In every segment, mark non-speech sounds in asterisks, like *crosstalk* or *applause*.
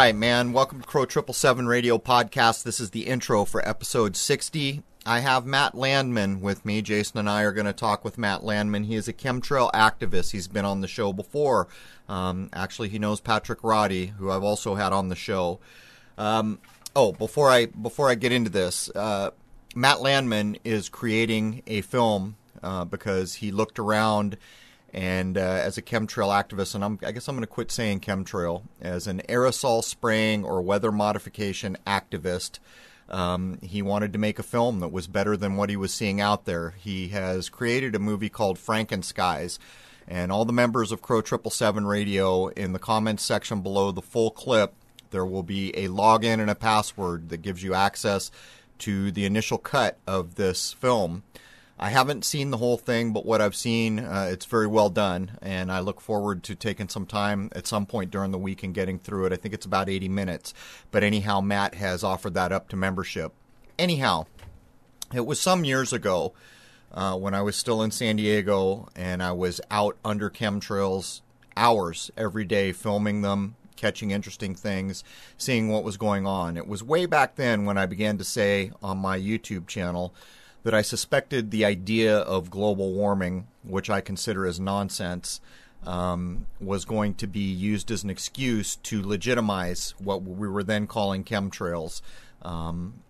Right, man. Welcome to Crow Triple Seven Radio Podcast. This is the intro for episode sixty. I have Matt Landman with me. Jason and I are going to talk with Matt Landman. He is a chemtrail activist. He's been on the show before. Um, actually, he knows Patrick Roddy, who I've also had on the show. Um, oh, before I before I get into this, uh, Matt Landman is creating a film uh, because he looked around and uh, as a chemtrail activist, and I'm, i guess I'm going to quit saying chemtrail, as an aerosol spraying or weather modification activist, um, he wanted to make a film that was better than what he was seeing out there. He has created a movie called Frankenskies, and all the members of Crow Triple Seven Radio in the comments section below the full clip, there will be a login and a password that gives you access to the initial cut of this film. I haven't seen the whole thing, but what I've seen, uh, it's very well done, and I look forward to taking some time at some point during the week and getting through it. I think it's about 80 minutes, but anyhow, Matt has offered that up to membership. Anyhow, it was some years ago uh, when I was still in San Diego and I was out under chemtrails hours every day filming them, catching interesting things, seeing what was going on. It was way back then when I began to say on my YouTube channel that I suspected the idea of global warming, which I consider as nonsense, um, was going to be used as an excuse to legitimize what we were then calling chemtrails. Um,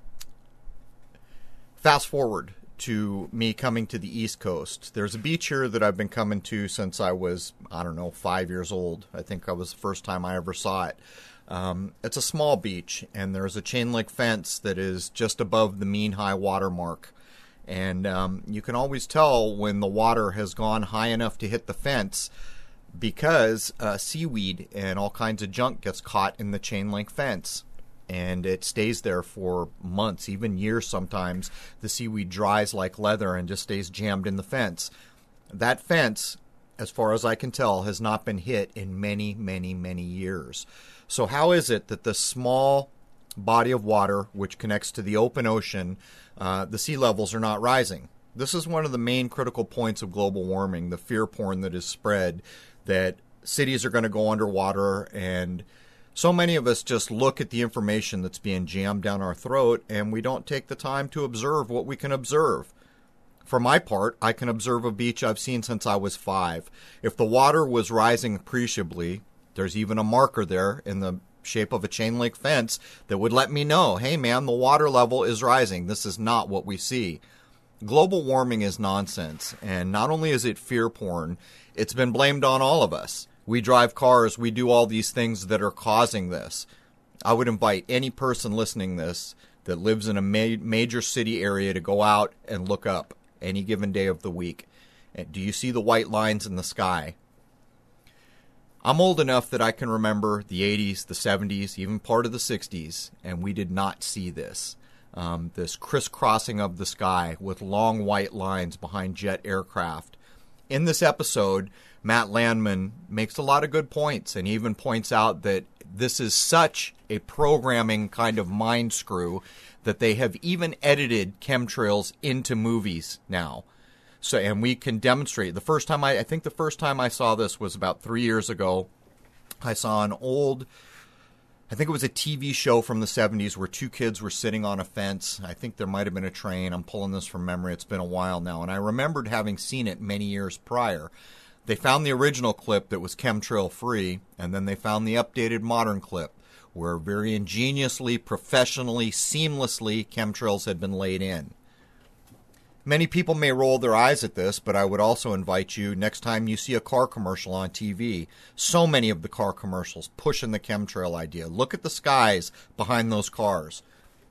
fast forward to me coming to the East Coast. There's a beach here that I've been coming to since I was, I don't know, five years old. I think that was the first time I ever saw it. Um, it's a small beach, and there's a chain link fence that is just above the mean high water mark. And um, you can always tell when the water has gone high enough to hit the fence because uh, seaweed and all kinds of junk gets caught in the chain link fence. And it stays there for months, even years sometimes. The seaweed dries like leather and just stays jammed in the fence. That fence, as far as I can tell, has not been hit in many, many, many years. So, how is it that the small body of water, which connects to the open ocean, uh, the sea levels are not rising. This is one of the main critical points of global warming the fear porn that is spread that cities are going to go underwater. And so many of us just look at the information that's being jammed down our throat and we don't take the time to observe what we can observe. For my part, I can observe a beach I've seen since I was five. If the water was rising appreciably, there's even a marker there in the shape of a chain link fence that would let me know, hey man, the water level is rising. This is not what we see. Global warming is nonsense, and not only is it fear porn, it's been blamed on all of us. We drive cars, we do all these things that are causing this. I would invite any person listening this that lives in a ma- major city area to go out and look up any given day of the week. Do you see the white lines in the sky? I'm old enough that I can remember the 80s, the 70s, even part of the 60s, and we did not see this. Um, this crisscrossing of the sky with long white lines behind jet aircraft. In this episode, Matt Landman makes a lot of good points and even points out that this is such a programming kind of mind screw that they have even edited chemtrails into movies now. So, and we can demonstrate. The first time I, I think the first time I saw this was about three years ago. I saw an old, I think it was a TV show from the 70s where two kids were sitting on a fence. I think there might have been a train. I'm pulling this from memory. It's been a while now. And I remembered having seen it many years prior. They found the original clip that was chemtrail free, and then they found the updated modern clip where very ingeniously, professionally, seamlessly chemtrails had been laid in. Many people may roll their eyes at this, but I would also invite you next time you see a car commercial on TV. So many of the car commercials pushing the chemtrail idea. Look at the skies behind those cars.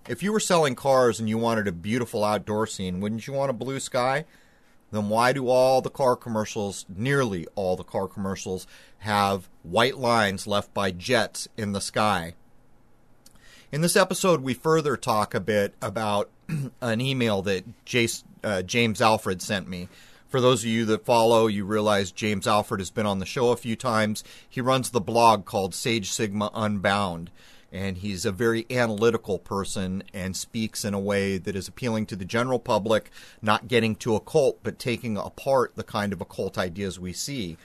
If you were selling cars and you wanted a beautiful outdoor scene, wouldn't you want a blue sky? Then why do all the car commercials, nearly all the car commercials, have white lines left by jets in the sky? In this episode, we further talk a bit about *clears throat* an email that Jace, uh, James Alfred sent me. For those of you that follow, you realize James Alfred has been on the show a few times. He runs the blog called Sage Sigma Unbound, and he's a very analytical person and speaks in a way that is appealing to the general public, not getting too occult, but taking apart the kind of occult ideas we see.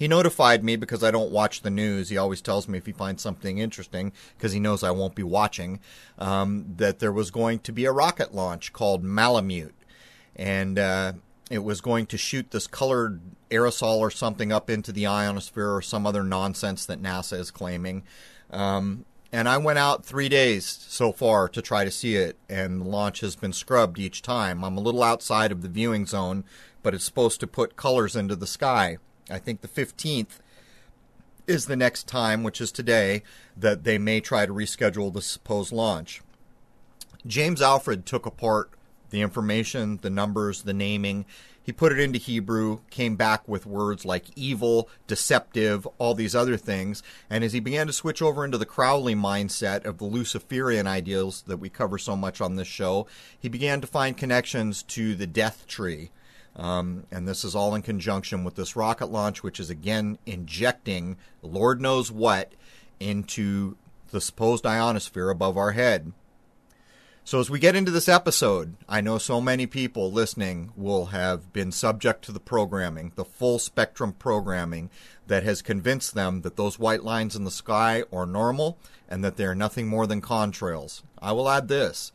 He notified me because I don't watch the news. He always tells me if he finds something interesting because he knows I won't be watching. Um, that there was going to be a rocket launch called Malamute, and uh, it was going to shoot this colored aerosol or something up into the ionosphere or some other nonsense that NASA is claiming. Um, and I went out three days so far to try to see it, and the launch has been scrubbed each time. I'm a little outside of the viewing zone, but it's supposed to put colors into the sky. I think the 15th is the next time, which is today, that they may try to reschedule the supposed launch. James Alfred took apart the information, the numbers, the naming. He put it into Hebrew, came back with words like evil, deceptive, all these other things. And as he began to switch over into the Crowley mindset of the Luciferian ideals that we cover so much on this show, he began to find connections to the death tree. Um, and this is all in conjunction with this rocket launch, which is again injecting Lord knows what into the supposed ionosphere above our head. So, as we get into this episode, I know so many people listening will have been subject to the programming, the full spectrum programming that has convinced them that those white lines in the sky are normal and that they are nothing more than contrails. I will add this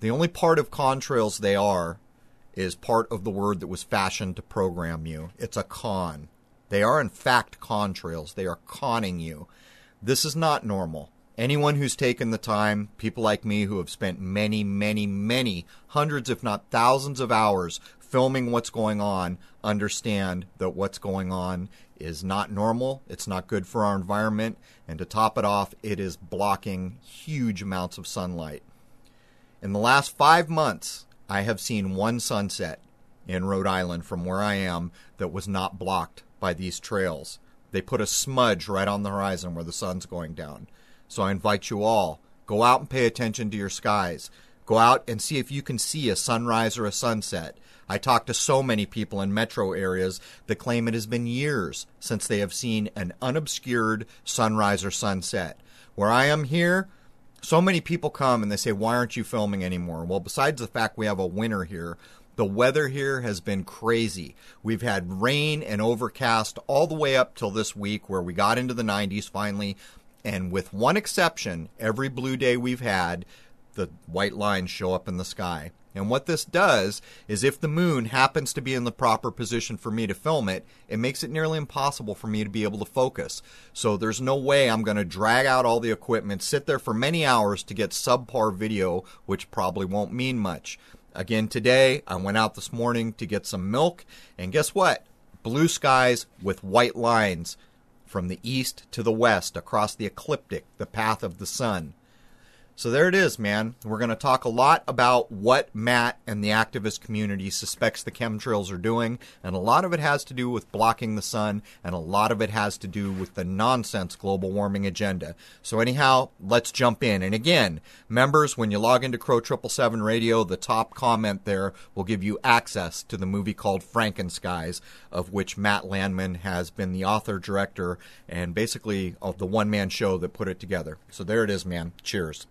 the only part of contrails they are is part of the word that was fashioned to program you. It's a con. They are, in fact, contrails. They are conning you. This is not normal. Anyone who's taken the time, people like me who have spent many, many, many hundreds, if not thousands of hours filming what's going on, understand that what's going on is not normal. It's not good for our environment. And to top it off, it is blocking huge amounts of sunlight. In the last five months, I have seen one sunset in Rhode Island from where I am that was not blocked by these trails. They put a smudge right on the horizon where the sun's going down. So I invite you all go out and pay attention to your skies. Go out and see if you can see a sunrise or a sunset. I talk to so many people in metro areas that claim it has been years since they have seen an unobscured sunrise or sunset. Where I am here, so many people come and they say, Why aren't you filming anymore? Well, besides the fact we have a winter here, the weather here has been crazy. We've had rain and overcast all the way up till this week, where we got into the 90s finally. And with one exception, every blue day we've had, the white lines show up in the sky. And what this does is if the moon happens to be in the proper position for me to film it, it makes it nearly impossible for me to be able to focus. So there's no way I'm going to drag out all the equipment, sit there for many hours to get subpar video, which probably won't mean much. Again, today, I went out this morning to get some milk, and guess what? Blue skies with white lines from the east to the west across the ecliptic, the path of the sun. So there it is, man. We're going to talk a lot about what Matt and the activist community suspects the chemtrails are doing, and a lot of it has to do with blocking the sun, and a lot of it has to do with the nonsense global warming agenda. So anyhow, let's jump in. And again, members, when you log into Crow Triple Seven Radio, the top comment there will give you access to the movie called Frankenskies, of which Matt Landman has been the author, director, and basically of the one man show that put it together. So there it is, man. Cheers.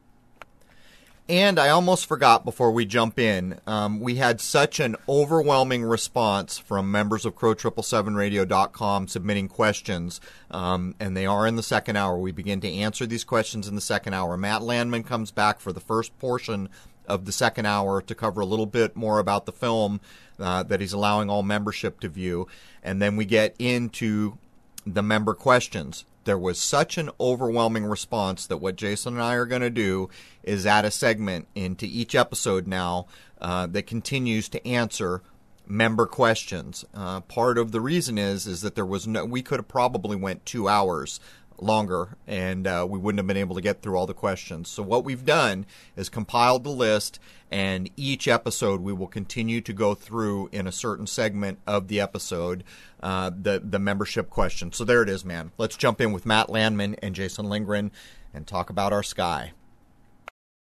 And I almost forgot before we jump in, um, we had such an overwhelming response from members of Crow777Radio.com submitting questions, um, and they are in the second hour. We begin to answer these questions in the second hour. Matt Landman comes back for the first portion of the second hour to cover a little bit more about the film uh, that he's allowing all membership to view, and then we get into the member questions there was such an overwhelming response that what Jason and I are going to do is add a segment into each episode now uh, that continues to answer member questions. Uh, part of the reason is is that there was no we could have probably went two hours longer and uh, we wouldn't have been able to get through all the questions. So what we've done is compiled the list and each episode we will continue to go through in a certain segment of the episode uh, the the membership question. So there it is, man. Let's jump in with Matt Landman and Jason Lindgren and talk about our sky.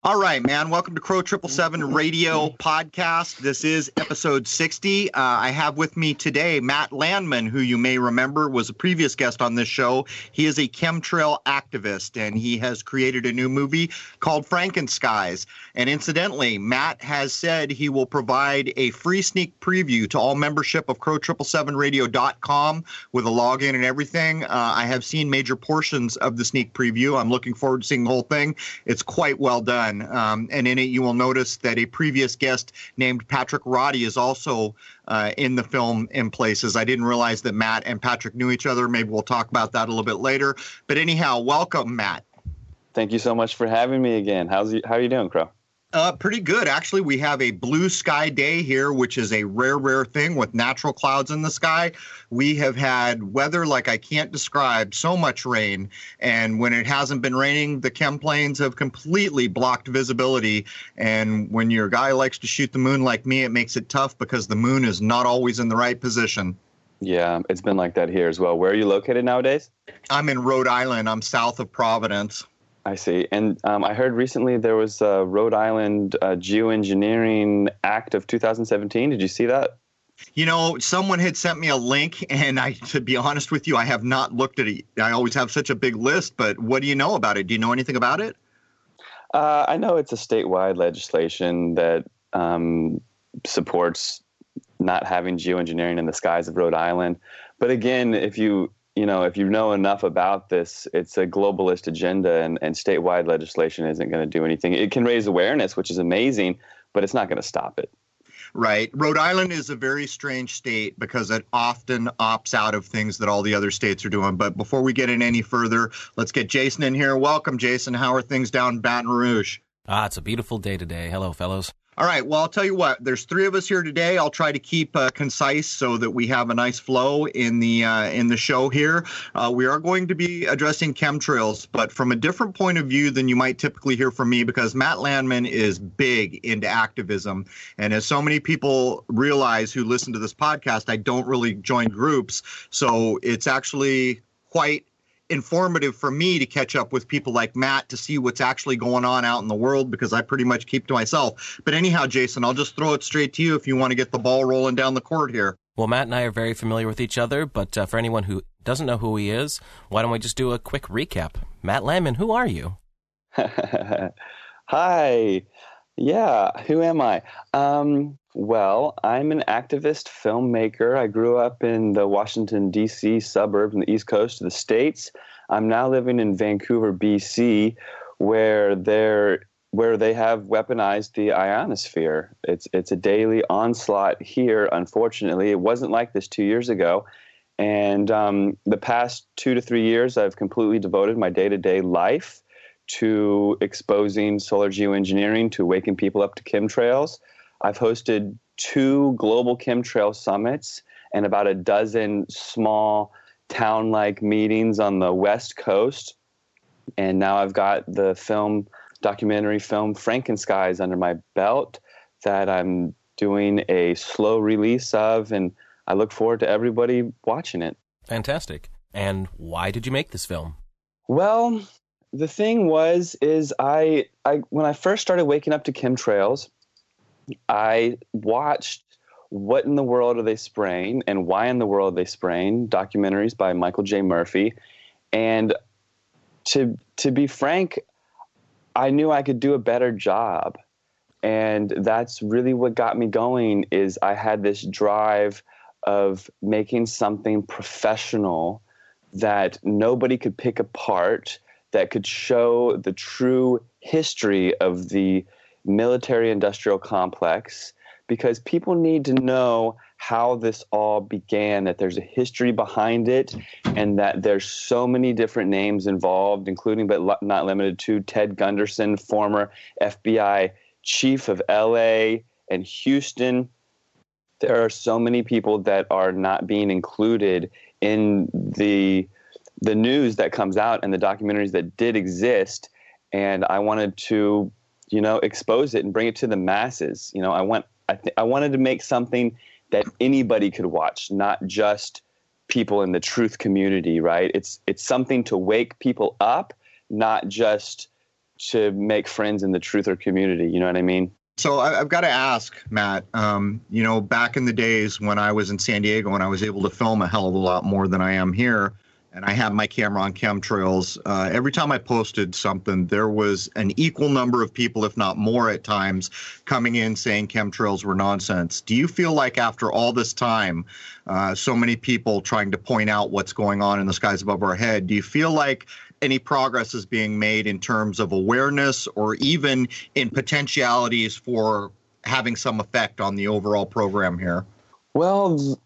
All right, man. Welcome to Crow Triple Seven Radio Podcast. This is episode sixty. Uh, I have with me today Matt Landman, who you may remember was a previous guest on this show. He is a chemtrail activist, and he has created a new movie called Frankenskies. And incidentally, Matt has said he will provide a free sneak preview to all membership of Crow777Radio.com with a login and everything. Uh, I have seen major portions of the sneak preview. I'm looking forward to seeing the whole thing. It's quite well done. Um, and in it, you will notice that a previous guest named Patrick Roddy is also uh, in the film in places. I didn't realize that Matt and Patrick knew each other. Maybe we'll talk about that a little bit later. But anyhow, welcome, Matt. Thank you so much for having me again. How's you, how are you doing, Crow? Uh, pretty good. Actually, we have a blue sky day here, which is a rare, rare thing with natural clouds in the sky. We have had weather like I can't describe, so much rain. And when it hasn't been raining, the chem planes have completely blocked visibility. And when your guy likes to shoot the moon like me, it makes it tough because the moon is not always in the right position. Yeah, it's been like that here as well. Where are you located nowadays? I'm in Rhode Island. I'm south of Providence. I see. And um, I heard recently there was a Rhode Island uh, Geoengineering Act of 2017. Did you see that? You know, someone had sent me a link, and I, to be honest with you, I have not looked at it. I always have such a big list, but what do you know about it? Do you know anything about it? Uh, I know it's a statewide legislation that um, supports not having geoengineering in the skies of Rhode Island. But again, if you you know, if you know enough about this, it's a globalist agenda, and, and statewide legislation isn't going to do anything. It can raise awareness, which is amazing, but it's not going to stop it. Right. Rhode Island is a very strange state because it often opts out of things that all the other states are doing. But before we get in any further, let's get Jason in here. Welcome, Jason. How are things down in Baton Rouge? Ah, it's a beautiful day today. Hello, fellows. All right. Well, I'll tell you what. There's three of us here today. I'll try to keep uh, concise so that we have a nice flow in the uh, in the show here. Uh, we are going to be addressing chemtrails, but from a different point of view than you might typically hear from me, because Matt Landman is big into activism, and as so many people realize who listen to this podcast, I don't really join groups, so it's actually quite informative for me to catch up with people like Matt to see what's actually going on out in the world because I pretty much keep to myself. But anyhow, Jason, I'll just throw it straight to you if you want to get the ball rolling down the court here. Well, Matt and I are very familiar with each other, but uh, for anyone who doesn't know who he is, why don't we just do a quick recap? Matt Landman, who are you? *laughs* Hi. Yeah, who am I? Um, well, I'm an activist filmmaker. I grew up in the Washington, D.C. suburb in the East Coast of the States. I'm now living in Vancouver, BC, where they're where they have weaponized the ionosphere. It's it's a daily onslaught here. Unfortunately, it wasn't like this two years ago, and um, the past two to three years, I've completely devoted my day to day life to exposing solar geoengineering, to waking people up to chemtrails. I've hosted two global chemtrail summits and about a dozen small town like meetings on the West Coast. And now I've got the film, documentary film Frankenskies under my belt that I'm doing a slow release of. And I look forward to everybody watching it. Fantastic. And why did you make this film? Well, the thing was is I I when I first started waking up to chemtrails, I watched what in the world are they spraying and why in the world are they spraying documentaries by Michael J. Murphy, and to to be frank, I knew I could do a better job, and that's really what got me going. Is I had this drive of making something professional that nobody could pick apart that could show the true history of the military industrial complex because people need to know how this all began that there's a history behind it and that there's so many different names involved including but not limited to Ted Gunderson former FBI chief of LA and Houston. There are so many people that are not being included in the the news that comes out and the documentaries that did exist and i wanted to you know expose it and bring it to the masses you know i want i, th- I wanted to make something that anybody could watch not just people in the truth community right it's it's something to wake people up not just to make friends in the truther community. You know what I mean? So I, have got to ask, Matt. Um, you know, back in the days when I was in San Diego and I was able to film a hell of a lot more than I am here, and I had my camera on chemtrails. Uh, every time I posted something, there was an equal number of people, if not more at times, coming in saying chemtrails were nonsense. Do you feel like after all this time, uh, so many people trying to point out what's going on in the skies above our head, do you feel like any progress is being made in terms of awareness or even in potentialities for having some effect on the overall program here? Well,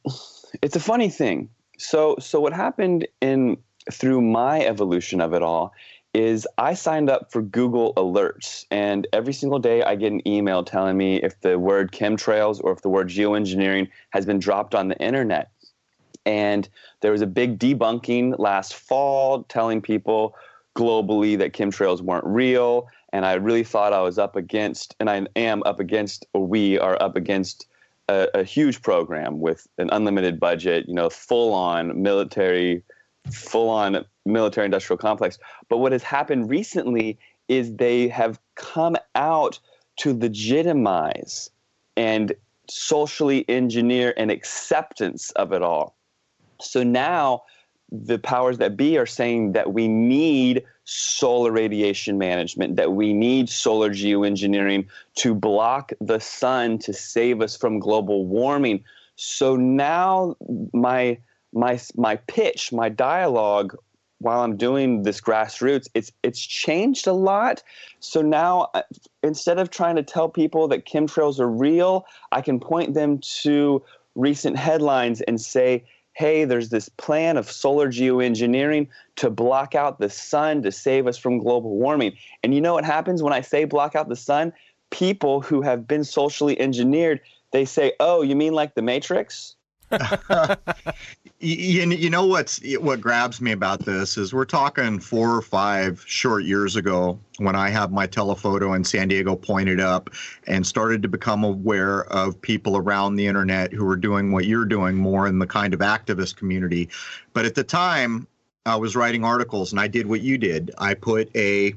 it's a funny thing. So, so what happened in through my evolution of it all is I signed up for Google Alerts, and every single day I get an email telling me if the word chemtrails or if the word geoengineering has been dropped on the internet. And there was a big debunking last fall telling people globally that chemtrails weren't real. And I really thought I was up against, and I am up against, or we are up against a, a huge program with an unlimited budget, you know, full on military, full on military industrial complex. But what has happened recently is they have come out to legitimize and socially engineer an acceptance of it all. So now the powers that be are saying that we need solar radiation management, that we need solar geoengineering to block the sun to save us from global warming. So now my my my pitch, my dialogue while I'm doing this grassroots, it's it's changed a lot. So now uh, instead of trying to tell people that chemtrails are real, I can point them to recent headlines and say, hey, there's this plan of solar geoengineering to block out the sun to save us from global warming. And you know what happens when I say block out the sun? People who have been socially engineered, they say, oh, you mean like the Matrix? *laughs* you, you know what's what grabs me about this is we're talking four or five short years ago when I have my telephoto in San Diego pointed up and started to become aware of people around the internet who were doing what you're doing more in the kind of activist community. But at the time, I was writing articles and I did what you did. I put a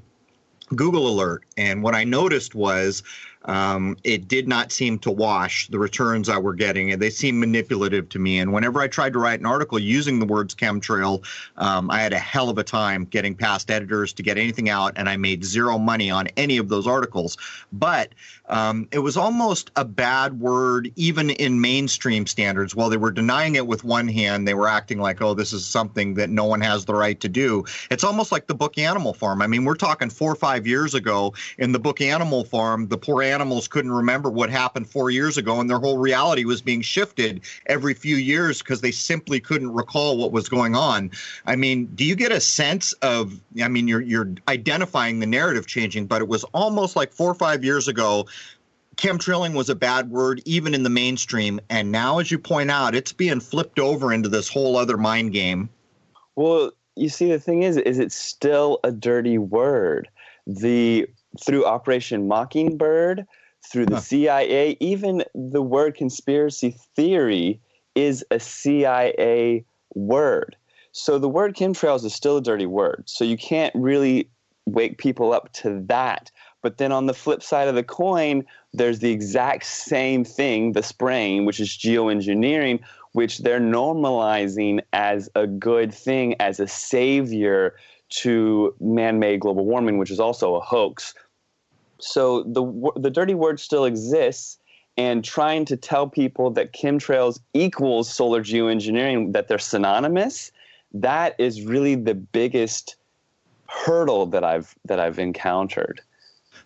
Google alert, and what I noticed was um, it did not seem to wash the returns I were getting, and they seemed manipulative to me. And whenever I tried to write an article using the words chemtrail, um, I had a hell of a time getting past editors to get anything out, and I made zero money on any of those articles. But um, it was almost a bad word, even in mainstream standards. While they were denying it with one hand, they were acting like, oh, this is something that no one has the right to do. It's almost like the book Animal Farm. I mean, we're talking four or five years ago in the book Animal Farm, the poor animals couldn't remember what happened four years ago, and their whole reality was being shifted every few years because they simply couldn't recall what was going on. I mean, do you get a sense of? I mean, you're you're identifying the narrative changing, but it was almost like four or five years ago chemtrailing was a bad word even in the mainstream and now as you point out it's being flipped over into this whole other mind game well you see the thing is is it's still a dirty word the through operation mockingbird through the huh. cia even the word conspiracy theory is a cia word so the word chemtrails is still a dirty word so you can't really wake people up to that but then on the flip side of the coin, there's the exact same thing, the spraying, which is geoengineering, which they're normalizing as a good thing, as a savior to man-made global warming, which is also a hoax. So the the dirty word still exists, and trying to tell people that chemtrails equals solar geoengineering, that they're synonymous, that is really the biggest hurdle that I've that I've encountered.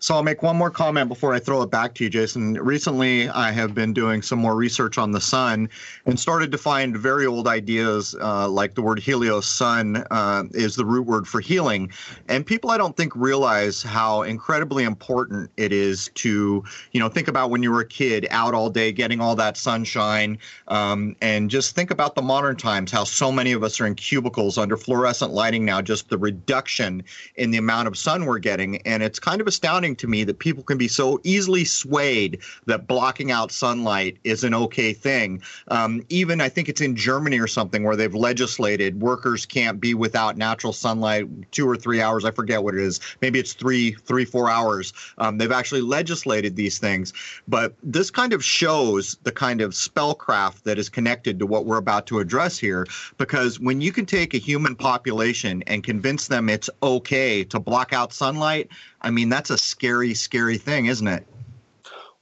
So I'll make one more comment before I throw it back to you, Jason. Recently, I have been doing some more research on the sun and started to find very old ideas uh, like the word helios, sun, uh, is the root word for healing. And people I don't think realize how incredibly important it is to, you know, think about when you were a kid out all day getting all that sunshine um, and just think about the modern times, how so many of us are in cubicles under fluorescent lighting now, just the reduction in the amount of sun we're getting. And it's kind of astounding to me that people can be so easily swayed that blocking out sunlight is an okay thing. Um, even I think it's in Germany or something where they've legislated workers can't be without natural sunlight two or three hours. I forget what it is. Maybe it's three, three, four hours. Um, they've actually legislated these things. But this kind of shows the kind of spellcraft that is connected to what we're about to address here. Because when you can take a human population and convince them it's okay to block out sunlight, I mean, that's a scary, scary thing, isn't it?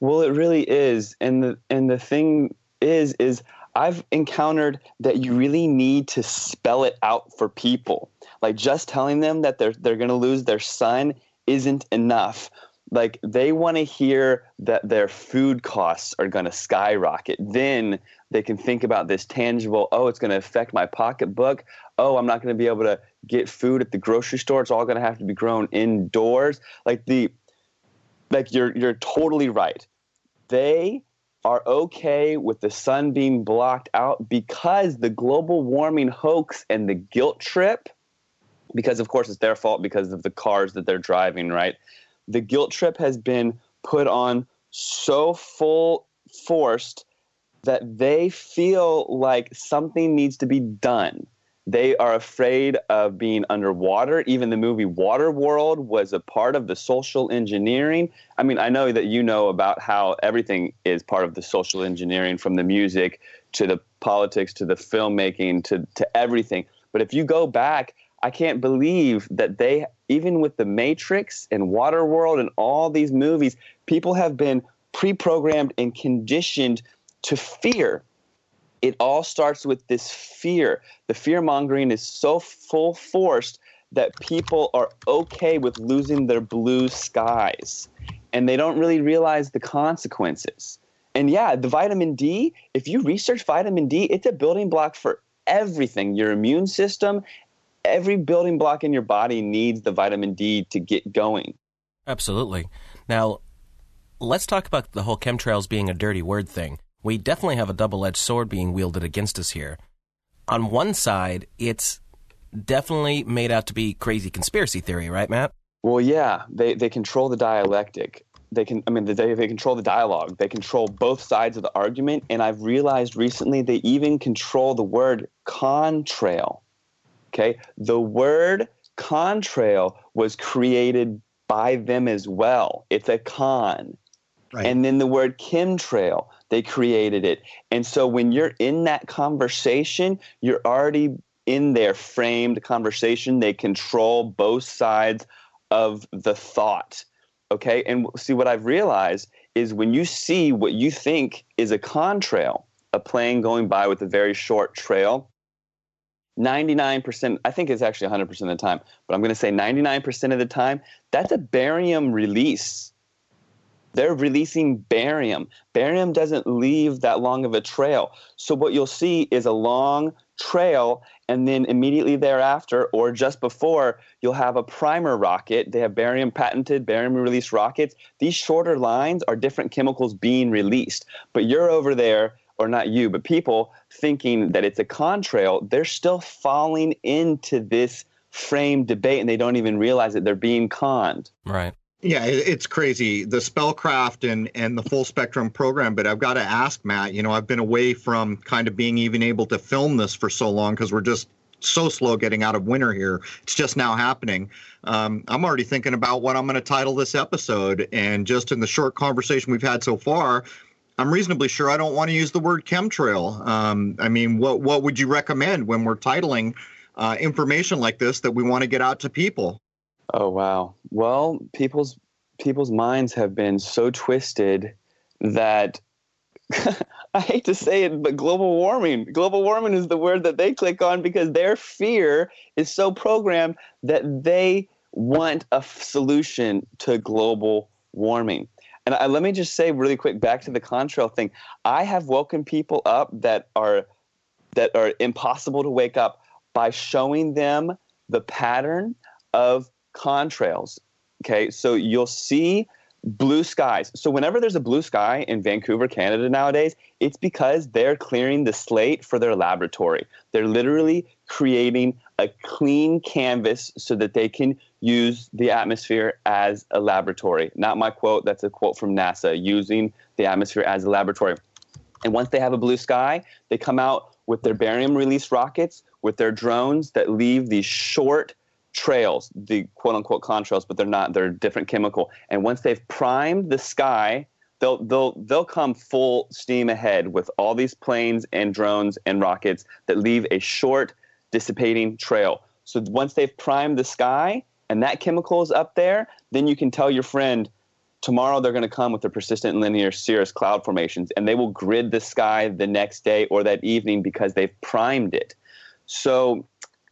Well, it really is. And the and the thing is is I've encountered that you really need to spell it out for people. Like just telling them that they're they're going to lose their sun isn't enough. Like they want to hear that their food costs are going to skyrocket. Then they can think about this tangible, oh, it's going to affect my pocketbook. Oh, I'm not going to be able to get food at the grocery store. It's all going to have to be grown indoors. Like the like you're you're totally right. They are okay with the sun being blocked out because the global warming hoax and the guilt trip because of course it's their fault because of the cars that they're driving, right? The guilt trip has been put on so full forced that they feel like something needs to be done. They are afraid of being underwater. Even the movie Waterworld was a part of the social engineering. I mean, I know that you know about how everything is part of the social engineering from the music to the politics to the filmmaking to, to everything. But if you go back, I can't believe that they, even with The Matrix and Waterworld and all these movies, people have been pre programmed and conditioned to fear. It all starts with this fear. The fear mongering is so full forced that people are okay with losing their blue skies and they don't really realize the consequences. And yeah, the vitamin D, if you research vitamin D, it's a building block for everything your immune system, every building block in your body needs the vitamin D to get going. Absolutely. Now, let's talk about the whole chemtrails being a dirty word thing we definitely have a double edged sword being wielded against us here. On one side, it's definitely made out to be crazy conspiracy theory, right, Matt? Well, yeah, they, they control the dialectic. They can, I mean, they, they control the dialogue. They control both sides of the argument. And I've realized recently they even control the word contrail. Okay. The word contrail was created by them as well. It's a con. Right. And then the word chemtrail they created it. And so when you're in that conversation, you're already in their framed conversation. They control both sides of the thought. Okay. And see, what I've realized is when you see what you think is a contrail, a plane going by with a very short trail, 99%, I think it's actually 100% of the time, but I'm going to say 99% of the time, that's a barium release they're releasing barium. Barium doesn't leave that long of a trail. So what you'll see is a long trail, and then immediately thereafter, or just before, you'll have a primer rocket. They have barium patented, barium release rockets. These shorter lines are different chemicals being released. But you're over there, or not you, but people thinking that it's a contrail, they're still falling into this frame debate and they don't even realize that they're being conned. Right. Yeah, it's crazy the spellcraft and and the full spectrum program. But I've got to ask Matt. You know, I've been away from kind of being even able to film this for so long because we're just so slow getting out of winter here. It's just now happening. Um, I'm already thinking about what I'm going to title this episode, and just in the short conversation we've had so far, I'm reasonably sure I don't want to use the word chemtrail. Um, I mean, what what would you recommend when we're titling uh, information like this that we want to get out to people? Oh wow. Well, people's people's minds have been so twisted that *laughs* I hate to say it, but global warming. Global warming is the word that they click on because their fear is so programmed that they want a solution to global warming. And I, let me just say really quick back to the contrail thing. I have woken people up that are that are impossible to wake up by showing them the pattern of contrails. Okay, so you'll see blue skies. So whenever there's a blue sky in Vancouver, Canada nowadays, it's because they're clearing the slate for their laboratory. They're literally creating a clean canvas so that they can use the atmosphere as a laboratory. Not my quote, that's a quote from NASA, using the atmosphere as a laboratory. And once they have a blue sky, they come out with their barium release rockets, with their drones that leave these short trails, the quote unquote contrails, but they're not, they're different chemical. And once they've primed the sky, they'll they'll they'll come full steam ahead with all these planes and drones and rockets that leave a short dissipating trail. So once they've primed the sky and that chemical is up there, then you can tell your friend tomorrow they're going to come with the persistent linear cirrus cloud formations and they will grid the sky the next day or that evening because they've primed it. So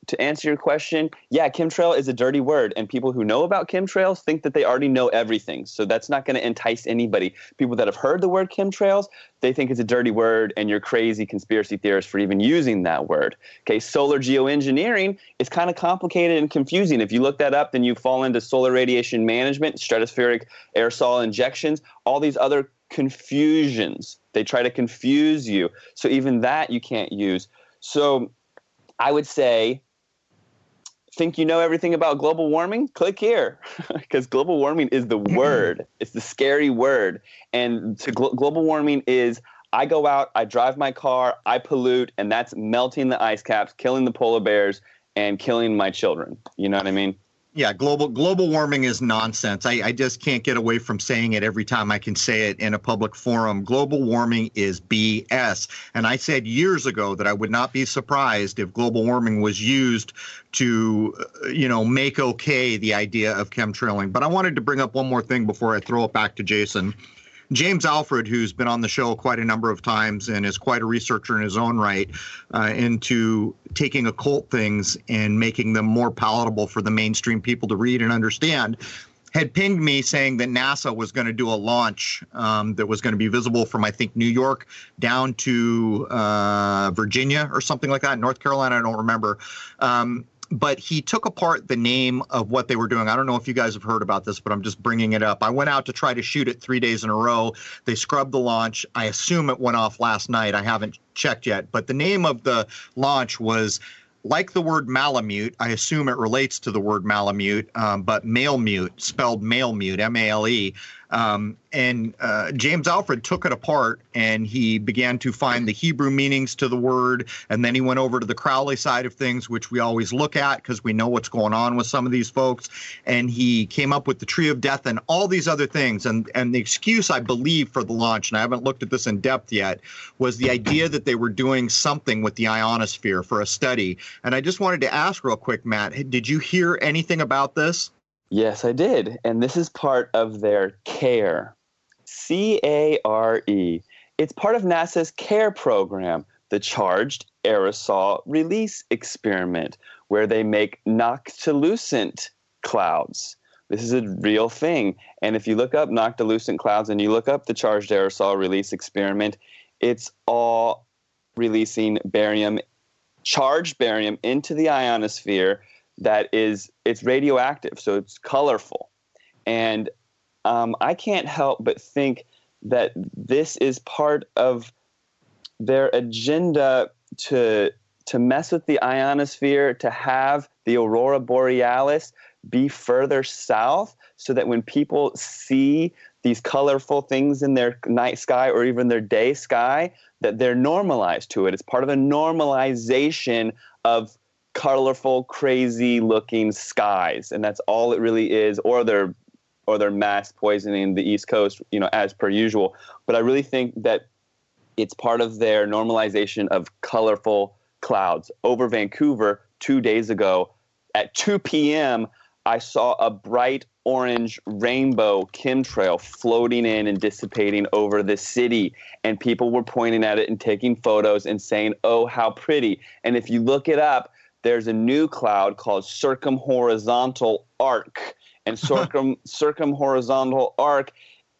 to answer your question, yeah, chemtrail is a dirty word, and people who know about chemtrails think that they already know everything. So that's not going to entice anybody. People that have heard the word chemtrails, they think it's a dirty word, and you're crazy conspiracy theorists for even using that word. Okay, solar geoengineering is kind of complicated and confusing. If you look that up, then you fall into solar radiation management, stratospheric aerosol injections, all these other confusions. They try to confuse you. So even that you can't use. So I would say think you know everything about global warming? Click here *laughs* because global warming is the *clears throat* word. it's the scary word. And to gl- global warming is I go out, I drive my car, I pollute, and that's melting the ice caps, killing the polar bears, and killing my children. You know what I mean? Yeah, global global warming is nonsense. I, I just can't get away from saying it every time I can say it in a public forum. Global warming is BS. And I said years ago that I would not be surprised if global warming was used to, uh, you know, make okay the idea of chemtrailing. But I wanted to bring up one more thing before I throw it back to Jason. James Alfred, who's been on the show quite a number of times and is quite a researcher in his own right uh, into taking occult things and making them more palatable for the mainstream people to read and understand, had pinged me saying that NASA was going to do a launch um, that was going to be visible from, I think, New York down to uh, Virginia or something like that, North Carolina, I don't remember. Um, but he took apart the name of what they were doing. I don't know if you guys have heard about this, but I'm just bringing it up. I went out to try to shoot it three days in a row. They scrubbed the launch. I assume it went off last night. I haven't checked yet, but the name of the launch was like the word Malamute, I assume it relates to the word Malamute, um, but Malemute, spelled Malemute, M A L E. Um, and uh, James Alfred took it apart and he began to find the Hebrew meanings to the word. And then he went over to the Crowley side of things, which we always look at because we know what's going on with some of these folks. And he came up with the tree of death and all these other things. And, and the excuse, I believe, for the launch, and I haven't looked at this in depth yet, was the idea that they were doing something with the ionosphere for a study. And I just wanted to ask real quick, Matt, did you hear anything about this? Yes, I did. And this is part of their CARE. C A R E. It's part of NASA's CARE program, the Charged Aerosol Release Experiment, where they make noctilucent clouds. This is a real thing. And if you look up noctilucent clouds and you look up the Charged Aerosol Release Experiment, it's all releasing barium, charged barium into the ionosphere that is it's radioactive, so it's colorful, and um, I can't help but think that this is part of their agenda to to mess with the ionosphere, to have the aurora borealis be further south, so that when people see these colorful things in their night sky or even their day sky, that they're normalized to it. It's part of a normalization of colorful, crazy looking skies, and that's all it really is. Or they're or they're mass poisoning the East Coast, you know, as per usual. But I really think that it's part of their normalization of colorful clouds. Over Vancouver two days ago at 2 p.m., I saw a bright orange rainbow chemtrail floating in and dissipating over the city. And people were pointing at it and taking photos and saying, oh, how pretty. And if you look it up, there's a new cloud called circumhorizontal arc. And *laughs* circum circumhorizontal arc,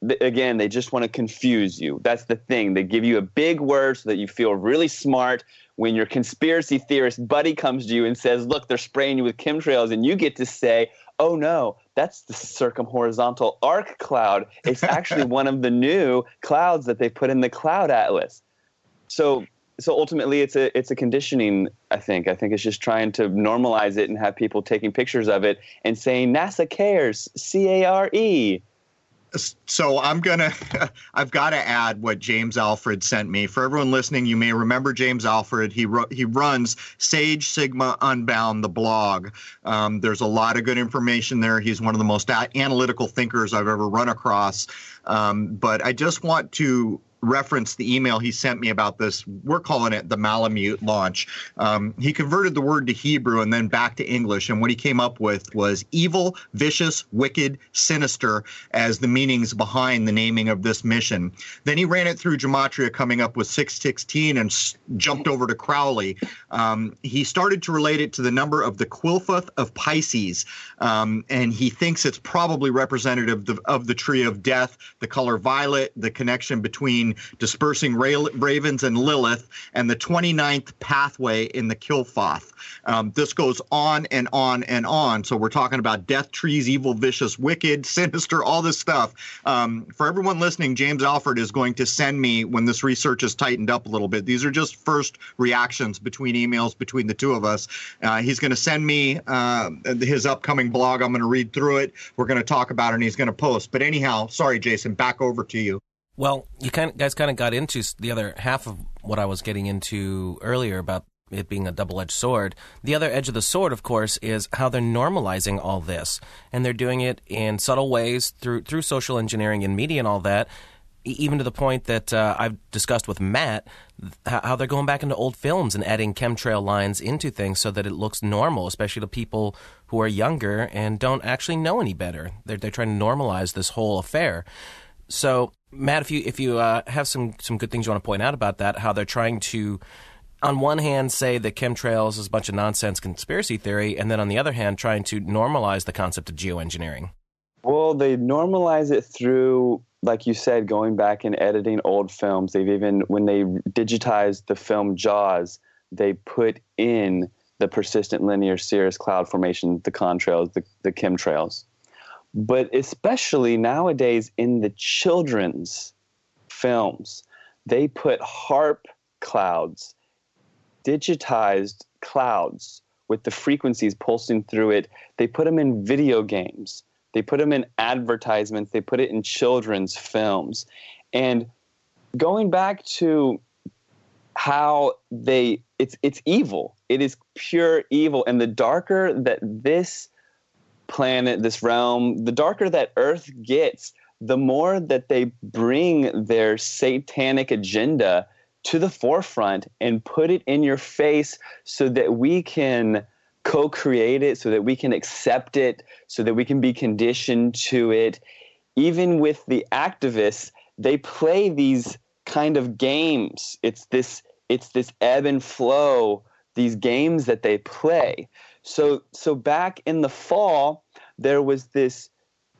th- again, they just want to confuse you. That's the thing. They give you a big word so that you feel really smart. When your conspiracy theorist buddy comes to you and says, "Look, they're spraying you with chemtrails," and you get to say, "Oh no, that's the circumhorizontal arc cloud. It's *laughs* actually one of the new clouds that they put in the cloud atlas." So so ultimately it's a it's a conditioning i think i think it's just trying to normalize it and have people taking pictures of it and saying nasa cares c-a-r-e so I'm gonna *laughs* I've got to add what James Alfred sent me. For everyone listening, you may remember James Alfred. He ro- he runs Sage Sigma Unbound, the blog. Um, there's a lot of good information there. He's one of the most analytical thinkers I've ever run across. Um, but I just want to reference the email he sent me about this. We're calling it the Malamute launch. Um, he converted the word to Hebrew and then back to English, and what he came up with was evil, vicious, wicked, sinister as the meanings behind the naming of this mission. Then he ran it through Gematria, coming up with 616 and s- jumped over to Crowley. Um, he started to relate it to the number of the Qliphoth of Pisces, um, and he thinks it's probably representative of the, of the tree of death, the color violet, the connection between dispersing ra- ravens and Lilith, and the 29th pathway in the Qliphoth. Um, this goes on and on and on. So we're talking about death trees, evil, vicious, wicked, *laughs* sinister, all this stuff. Um, for everyone listening, James Alfred is going to send me when this research is tightened up a little bit. These are just first reactions between emails between the two of us. Uh, he's going to send me uh, his upcoming blog. I'm going to read through it. We're going to talk about it, and he's going to post. But anyhow, sorry, Jason, back over to you. Well, you kind of, guys kind of got into the other half of what I was getting into earlier about it being a double edged sword. The other edge of the sword, of course, is how they're normalizing all this. And they're doing it in subtle ways through, through social engineering and media and all that, even to the point that uh, I've discussed with Matt how they're going back into old films and adding chemtrail lines into things so that it looks normal, especially to people who are younger and don't actually know any better. They're, they're trying to normalize this whole affair. So, Matt, if you if you uh, have some some good things you want to point out about that, how they're trying to, on one hand, say that chemtrails is a bunch of nonsense conspiracy theory, and then on the other hand, trying to normalize the concept of geoengineering. Well, they normalize it through, like you said, going back and editing old films. They've even when they digitized the film Jaws, they put in the persistent linear cirrus cloud formation, the contrails, the, the chemtrails but especially nowadays in the children's films, they put HAARP clouds, digitized clouds with the frequencies pulsing through it. They put them in video games, they put them in advertisements, they put it in children's films. And going back to how they it's it's evil. It is pure evil and the darker that this planet, this realm, the darker that Earth gets, the more that they bring their satanic agenda to the forefront and put it in your face so that we can co create it, so that we can accept it, so that we can be conditioned to it. Even with the activists, they play these kind of games. It's this it's this ebb and flow, these games that they play. So so back in the fall, there was this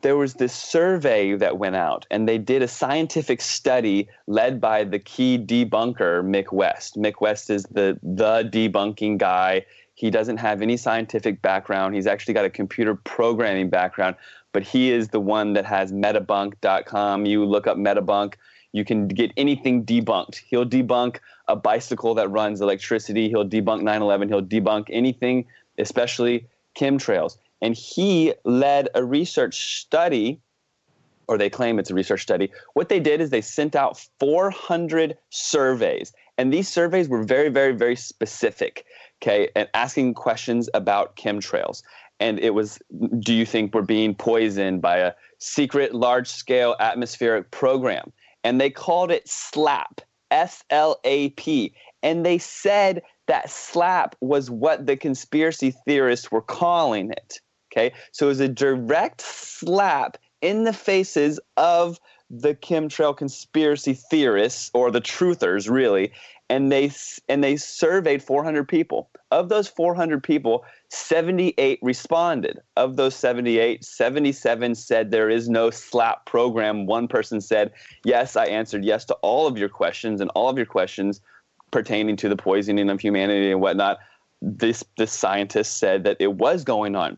there was this survey that went out and they did a scientific study led by the key debunker Mick West. Mick West is the the debunking guy. He doesn't have any scientific background. He's actually got a computer programming background, but he is the one that has metabunk.com. You look up metabunk, you can get anything debunked. He'll debunk a bicycle that runs electricity, he'll debunk 9/11, he'll debunk anything, especially chemtrails. And he led a research study, or they claim it's a research study. What they did is they sent out 400 surveys. And these surveys were very, very, very specific, okay, and asking questions about chemtrails. And it was do you think we're being poisoned by a secret large scale atmospheric program? And they called it SLAP, S L A P. And they said that SLAP was what the conspiracy theorists were calling it. Okay, so it was a direct slap in the faces of the chemtrail conspiracy theorists or the truthers, really. And they and they surveyed 400 people. Of those 400 people, 78 responded. Of those 78, 77 said there is no SLAP program. One person said, "Yes, I answered yes to all of your questions, and all of your questions pertaining to the poisoning of humanity and whatnot." This this scientist said that it was going on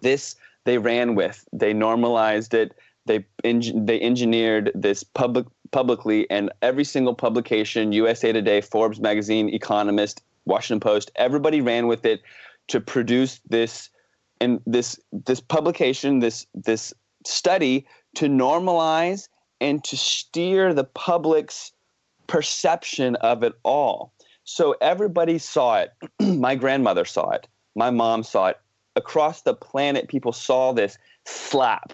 this they ran with. They normalized it. They they engineered this public publicly, and every single publication, USA Today, Forbes magazine, Economist, Washington Post, everybody ran with it to produce this and this this publication, this this study to normalize and to steer the public's perception of it all. So everybody saw it. *clears throat* My grandmother saw it. My mom saw it. Across the planet, people saw this slap,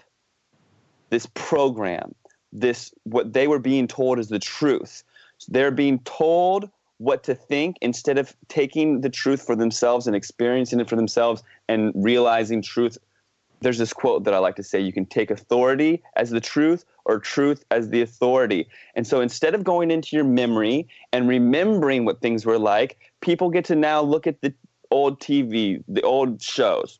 this program, this what they were being told is the truth. They're being told what to think instead of taking the truth for themselves and experiencing it for themselves and realizing truth. There's this quote that I like to say you can take authority as the truth or truth as the authority. And so instead of going into your memory and remembering what things were like, people get to now look at the old TV, the old shows,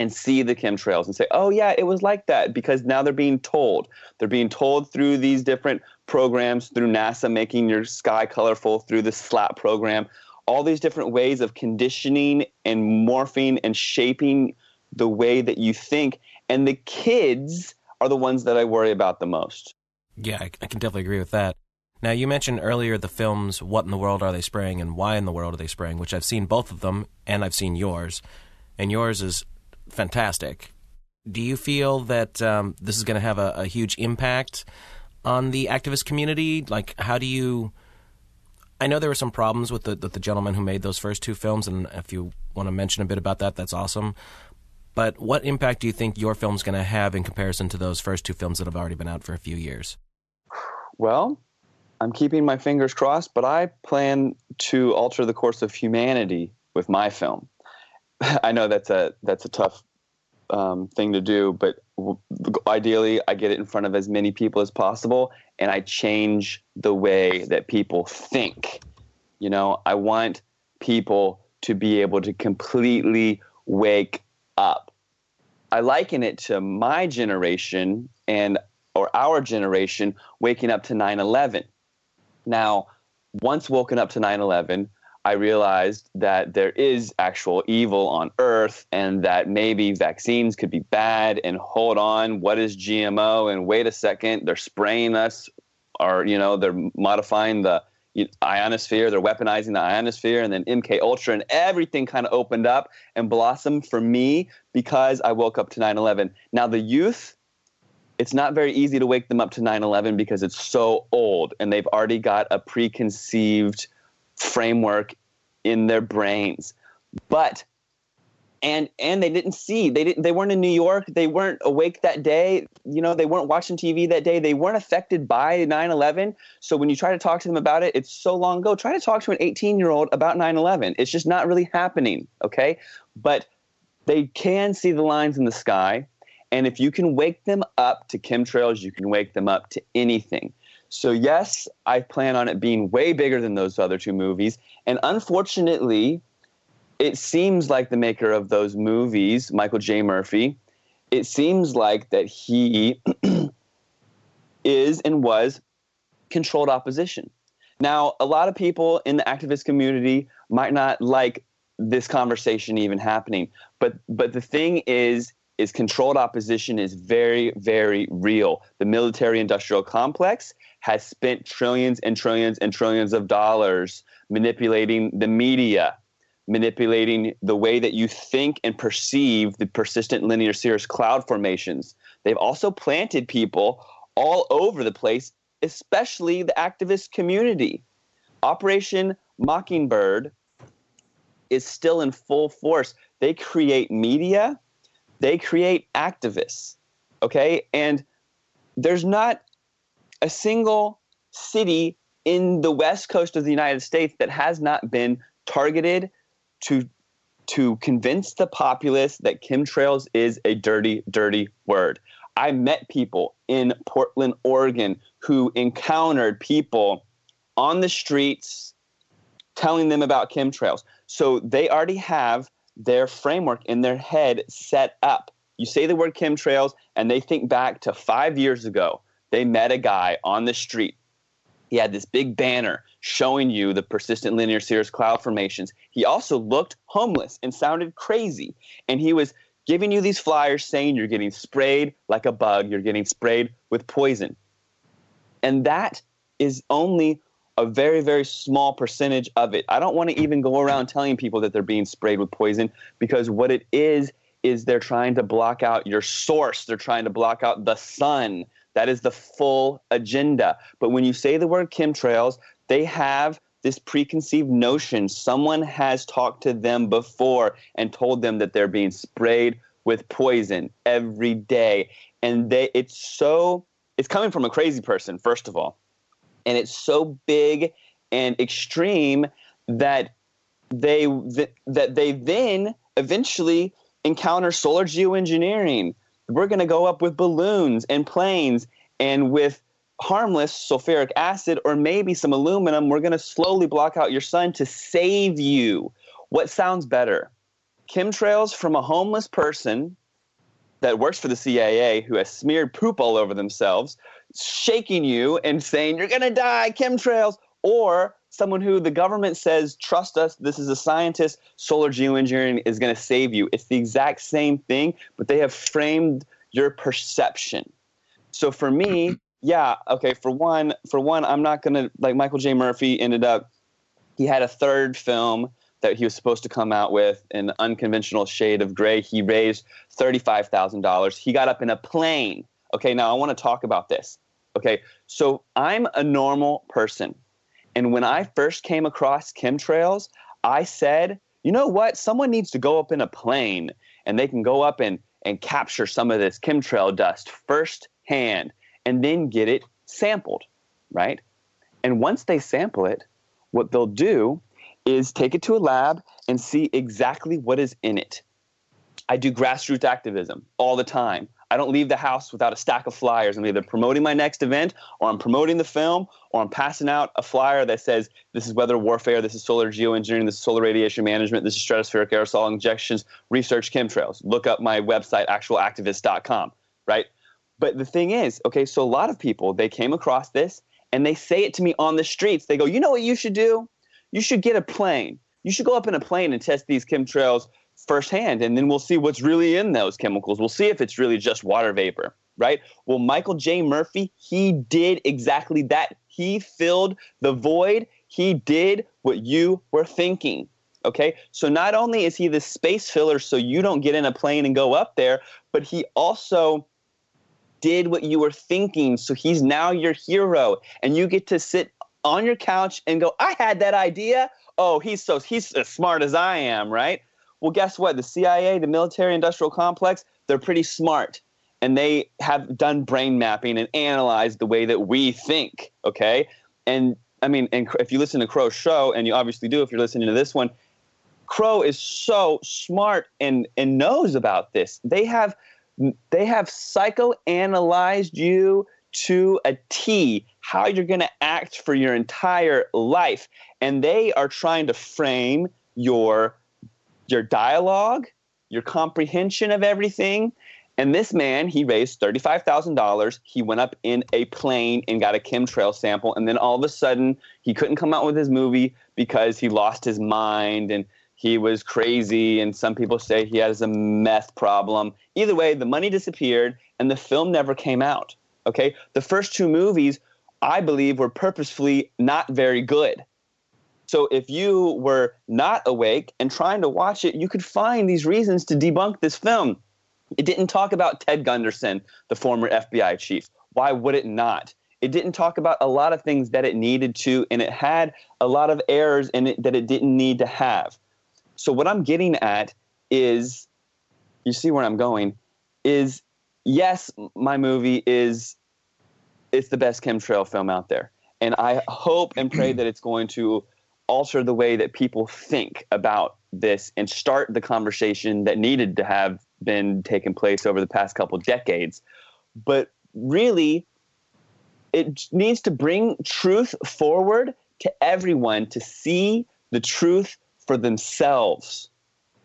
and see the chemtrails and say, oh, yeah, it was like that because now they're being told. They're being told through these different programs, through NASA making your sky colorful, through the SLAP program, all these different ways of conditioning and morphing and shaping the way that you think. And the kids are the ones that I worry about the most. Yeah, I, I can definitely agree with that. Now, you mentioned earlier the films What in the World Are They Spraying and Why in the World Are They Spraying, which I've seen both of them, and I've seen yours. And yours is fantastic. Do you feel that um, this is going to have a, a, huge impact on the activist community? Like, how do you? I know there were some problems with the, the gentleman who made those first two films, and if you want to mention a bit about that, that's awesome. But what impact do you think your film's going to have in comparison to those first two films that have already been out for a few years? Well, I'm keeping my fingers crossed, but I plan to alter the course of humanity with my film. *laughs* I know that's a that's a tough um, thing to do, but w- ideally, I get it in front of as many people as possible, and I change the way that people think. You know, I want people to be able to completely wake up. I liken it to my generation and or our generation waking up to 9/11. Now, once woken up to 9/11, I realized that there is actual evil on earth and that maybe vaccines could be bad and hold on, what is GMO? And wait a second, they're spraying us or, you know, they're modifying the ionosphere, they're weaponizing the ionosphere and then MK Ultra and everything kind of opened up and blossomed for me because I woke up to 9/11. Now the youth it's not very easy to wake them up to 9/11 because it's so old and they've already got a preconceived framework in their brains. But and and they didn't see they didn't they weren't in New York they weren't awake that day you know they weren't watching TV that day they weren't affected by 9/11 so when you try to talk to them about it it's so long ago. Try to talk to an 18 year old about 9/11 it's just not really happening okay? But they can see the lines in the sky and if you can wake them up to chemtrails you can wake them up to anything. So, yes, I plan on it being way bigger than those other two movies. And unfortunately, it seems like the maker of those movies, Michael J. Murphy, it seems like that he *clears throat* is and was controlled opposition. Now, a lot of people in the activist community might not like this conversation even happening, but but the thing is is controlled opposition is very very real. The military industrial complex has spent trillions and trillions and trillions of dollars manipulating the media, manipulating the way that you think and perceive the persistent linear cirrus cloud formations. They've also planted people all over the place, especially the activist community. Operation Mockingbird is still in full force. They create media, they create activists, okay? And there's not a single city in the west coast of the United States that has not been targeted to to convince the populace that chemtrails is a dirty, dirty word. I met people in Portland, Oregon, who encountered people on the streets telling them about chemtrails. So they already have their framework in their head set up. You say the word chemtrails, and they think back to five years ago they met a guy on the street. He had this big banner showing you the persistent linear cirrus cloud formations. He also looked homeless and sounded crazy. And he was giving you these flyers saying you're getting sprayed like a bug, you're getting sprayed with poison. And that is only a very, very small percentage of it. I don't want to even go around telling people that they're being sprayed with poison because what it is, is they're trying to block out your source. They're trying to block out the sun. That is the full agenda. But when you say the word chemtrails, they have this preconceived notion. Someone has talked to them before and told them that they're being sprayed with poison every day. And they it's so it's coming from a crazy person, first of all. And it's so big and extreme that they that they then eventually encounter solar geoengineering. We're going to go up with balloons and planes and with harmless sulfuric acid or maybe some aluminum. We're going to slowly block out your sun to save you. What sounds better? Chemtrails from a homeless person that works for the CIA who has smeared poop all over themselves, shaking you and saying, You're going to die, chemtrails, or someone who the government says, trust us, this is a scientist, solar geoengineering is going to save you. It's the exact same thing, but they have framed your perception. So for me, yeah, okay, for one, for one, I'm not to like Michael J. Murphy ended up he had a third film that he was supposed to come out with an unconventional shade of gray. He raised $35,000. He got up in a plane. Okay, now I want to talk about this. Okay, so I'm a normal person. And when I first came across chemtrails, I said, you know what? Someone needs to go up in a plane and they can go up and, and capture some of this chemtrail dust firsthand and then get it sampled, right? And once they sample it, what they'll do is take it to a lab and see exactly what is in it. I do grassroots activism all the time. I don't leave the house without a stack of flyers. I'm either promoting my next event, or I'm promoting the film, or I'm passing out a flyer that says, This is weather warfare, this is solar geoengineering, this is solar radiation management, this is stratospheric aerosol injections, research chemtrails. Look up my website, actualactivist.com, right? But the thing is, okay, so a lot of people, they came across this and they say it to me on the streets. They go, You know what you should do? You should get a plane. You should go up in a plane and test these chemtrails firsthand, and then we'll see what's really in those chemicals. We'll see if it's really just water vapor, right? Well, Michael J. Murphy, he did exactly that. He filled the void. He did what you were thinking. Okay, so not only is he the space filler, so you don't get in a plane and go up there, but he also did what you were thinking. So he's now your hero, and you get to sit on your couch and go, "I had that idea." Oh, he's so he's as smart as I am, right? Well, guess what? The CIA, the military industrial complex, they're pretty smart and they have done brain mapping and analyzed the way that we think. Okay. And I mean, and if you listen to Crow's show, and you obviously do if you're listening to this one, Crow is so smart and, and knows about this. They have they have psychoanalyzed you to a T, how you're going to act for your entire life. And they are trying to frame your your dialogue, your comprehension of everything. And this man, he raised $35,000. He went up in a plane and got a chemtrail sample. And then all of a sudden, he couldn't come out with his movie because he lost his mind and he was crazy. And some people say he has a meth problem. Either way, the money disappeared and the film never came out. Okay? The first two movies, I believe, were purposefully not very good. So if you were not awake and trying to watch it, you could find these reasons to debunk this film. It didn't talk about Ted Gunderson, the former FBI chief. Why would it not? It didn't talk about a lot of things that it needed to, and it had a lot of errors in it that it didn't need to have. So what I'm getting at is, you see where I'm going, is yes, my movie is it's the best chemtrail film out there. And I hope and pray that it's going to alter the way that people think about this and start the conversation that needed to have been taking place over the past couple decades. But really, it needs to bring truth forward to everyone to see the truth for themselves,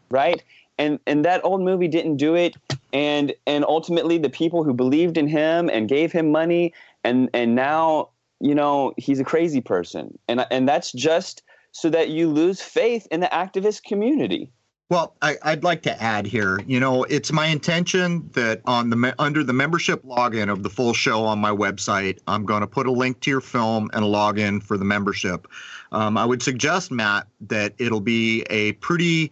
right? And and that old movie didn't do it. And and ultimately, the people who believed in him and gave him money, and and now you know he's a crazy person, and and that's just so that you lose faith in the activist community. Well, I, would like to add here. You know, it's my intention that on the under the membership login of the full show on my website, I'm going to put a link to your film and a login for the membership. Um, I would suggest, Matt, that it'll be a pretty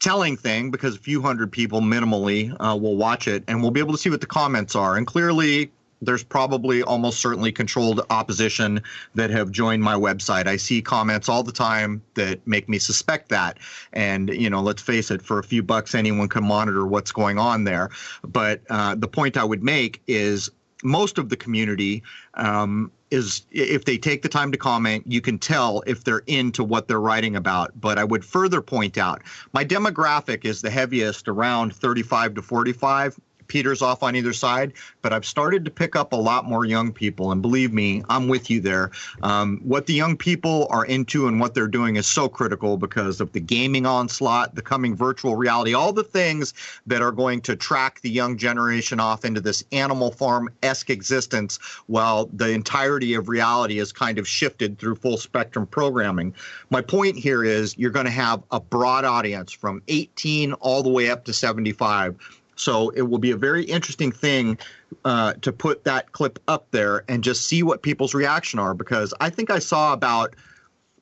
telling thing because a few hundred people minimally uh, will watch it and we'll be able to see what the comments are. And clearly, there's probably almost certainly controlled opposition that have joined my website. I see comments all the time that make me suspect that. And, you know, let's face it, for a few bucks, anyone can monitor what's going on there. But uh, the point I would make is most of the community um, is if they take the time to comment, you can tell if they're into what they're writing about. But I would further point out my demographic is the heaviest around 35 to 45 peters off on either side, but I've started to pick up a lot more young people. And believe me, I'm with you there. Um, what the young people are into and what they're doing is so critical because of the gaming onslaught, the coming virtual reality, all the things that are going to track the young generation off into this animal farm esque existence while the entirety of reality is kind of shifted through full spectrum programming. My point here is you're going to have a broad audience from 18 all the way up to 75 so it will be a very interesting thing uh, to put that clip up there and just see what people's reaction are because I think I saw about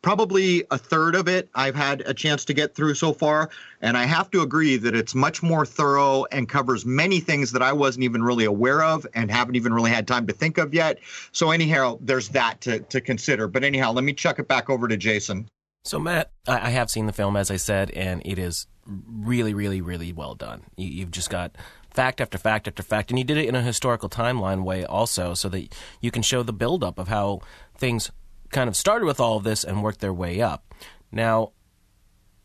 probably a third of it I've had a chance to get through so far. And I have to agree that it's much more thorough and covers many things that I wasn't even really aware of and haven't even really had time to think of yet. So, anyhow, there's that to, to consider. But, anyhow, let me chuck it back over to Jason. So, Matt, I have seen the film, as I said, and it is really, really, really well done. You, have just got fact after fact after fact, and you did it in a historical timeline way also, so that you can show the buildup of how things kind of started with all of this and worked their way up. Now,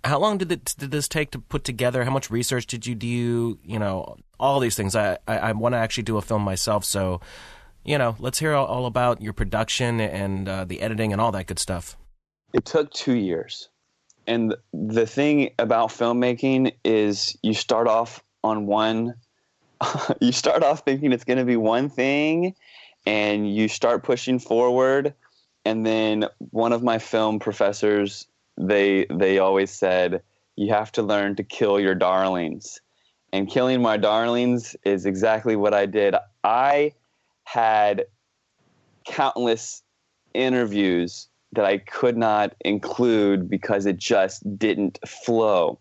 how long did it did this take to put together? How much research did you do? You know, all these things. I I, I want to actually do a film myself, so you know, let's hear all, all about your production and uh, the editing and all that good stuff. It took two years. And the thing about filmmaking is you start off on one, *laughs* you start off thinking it's going to be one thing and you start pushing forward. And then one of my film professors, they, they always said, you have to learn to kill your darlings. And killing my darlings is exactly what I did. I had countless interviews that I could not include because it just didn't flow.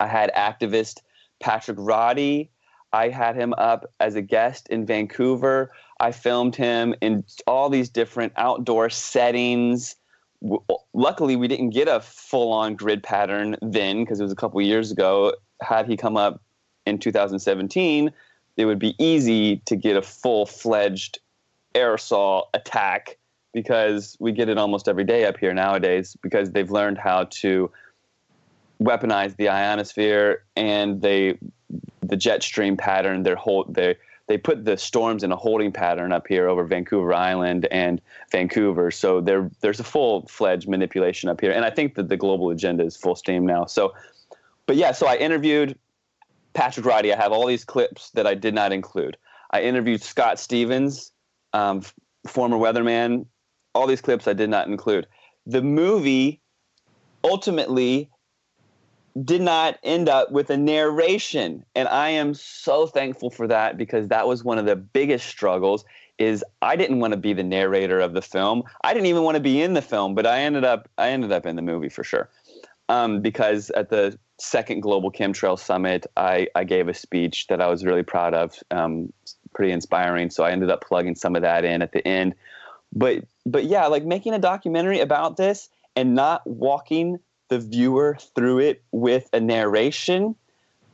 I had activist Patrick Roddy. I had him up as a guest in Vancouver. I filmed him in all these different outdoor settings. Luckily, we didn't get a full on grid pattern then because it was a couple years ago. Had he come up in 2017, it would be easy to get a full fledged aerosol attack because we get it almost every day up here nowadays because they've learned how to weaponize the ionosphere and they the jet stream pattern they're hold they they put the storms in a holding pattern up here over Vancouver Island and Vancouver. So there, there's a full fledged manipulation up here. And I think that the global agenda is full steam now. So, but yeah, so I interviewed Patrick Roddy. I have all these clips that I did not include. I interviewed Scott Stevens, um, former weatherman all these clips I did not include. The movie ultimately did not end up with a narration and i am so thankful for that because that was one of the biggest struggles is i didn't want to be the narrator of the film. I didn't even want to be in the film but i ended up i ended up in the movie for sure. Um, because at the second global chemtrail summit I, I gave a speech that i was really proud of um, pretty inspiring so i ended up plugging some of that in at the end but but yeah, like making a documentary about this and not walking the viewer through it with a narration,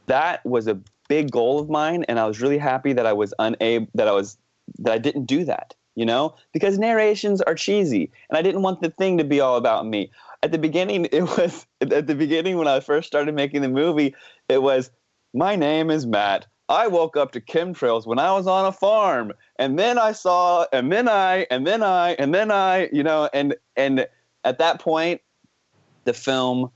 that was a big goal of mine, and I was really happy that I was unable that I was that I didn't do that. You know, because narrations are cheesy, and I didn't want the thing to be all about me. At the beginning, *laughs* it was at the beginning when I first started making the movie. It was my name is Matt. I woke up to chemtrails when I was on a farm, and then I saw, and then I, and then I, and then I, you know, and and at that point, the film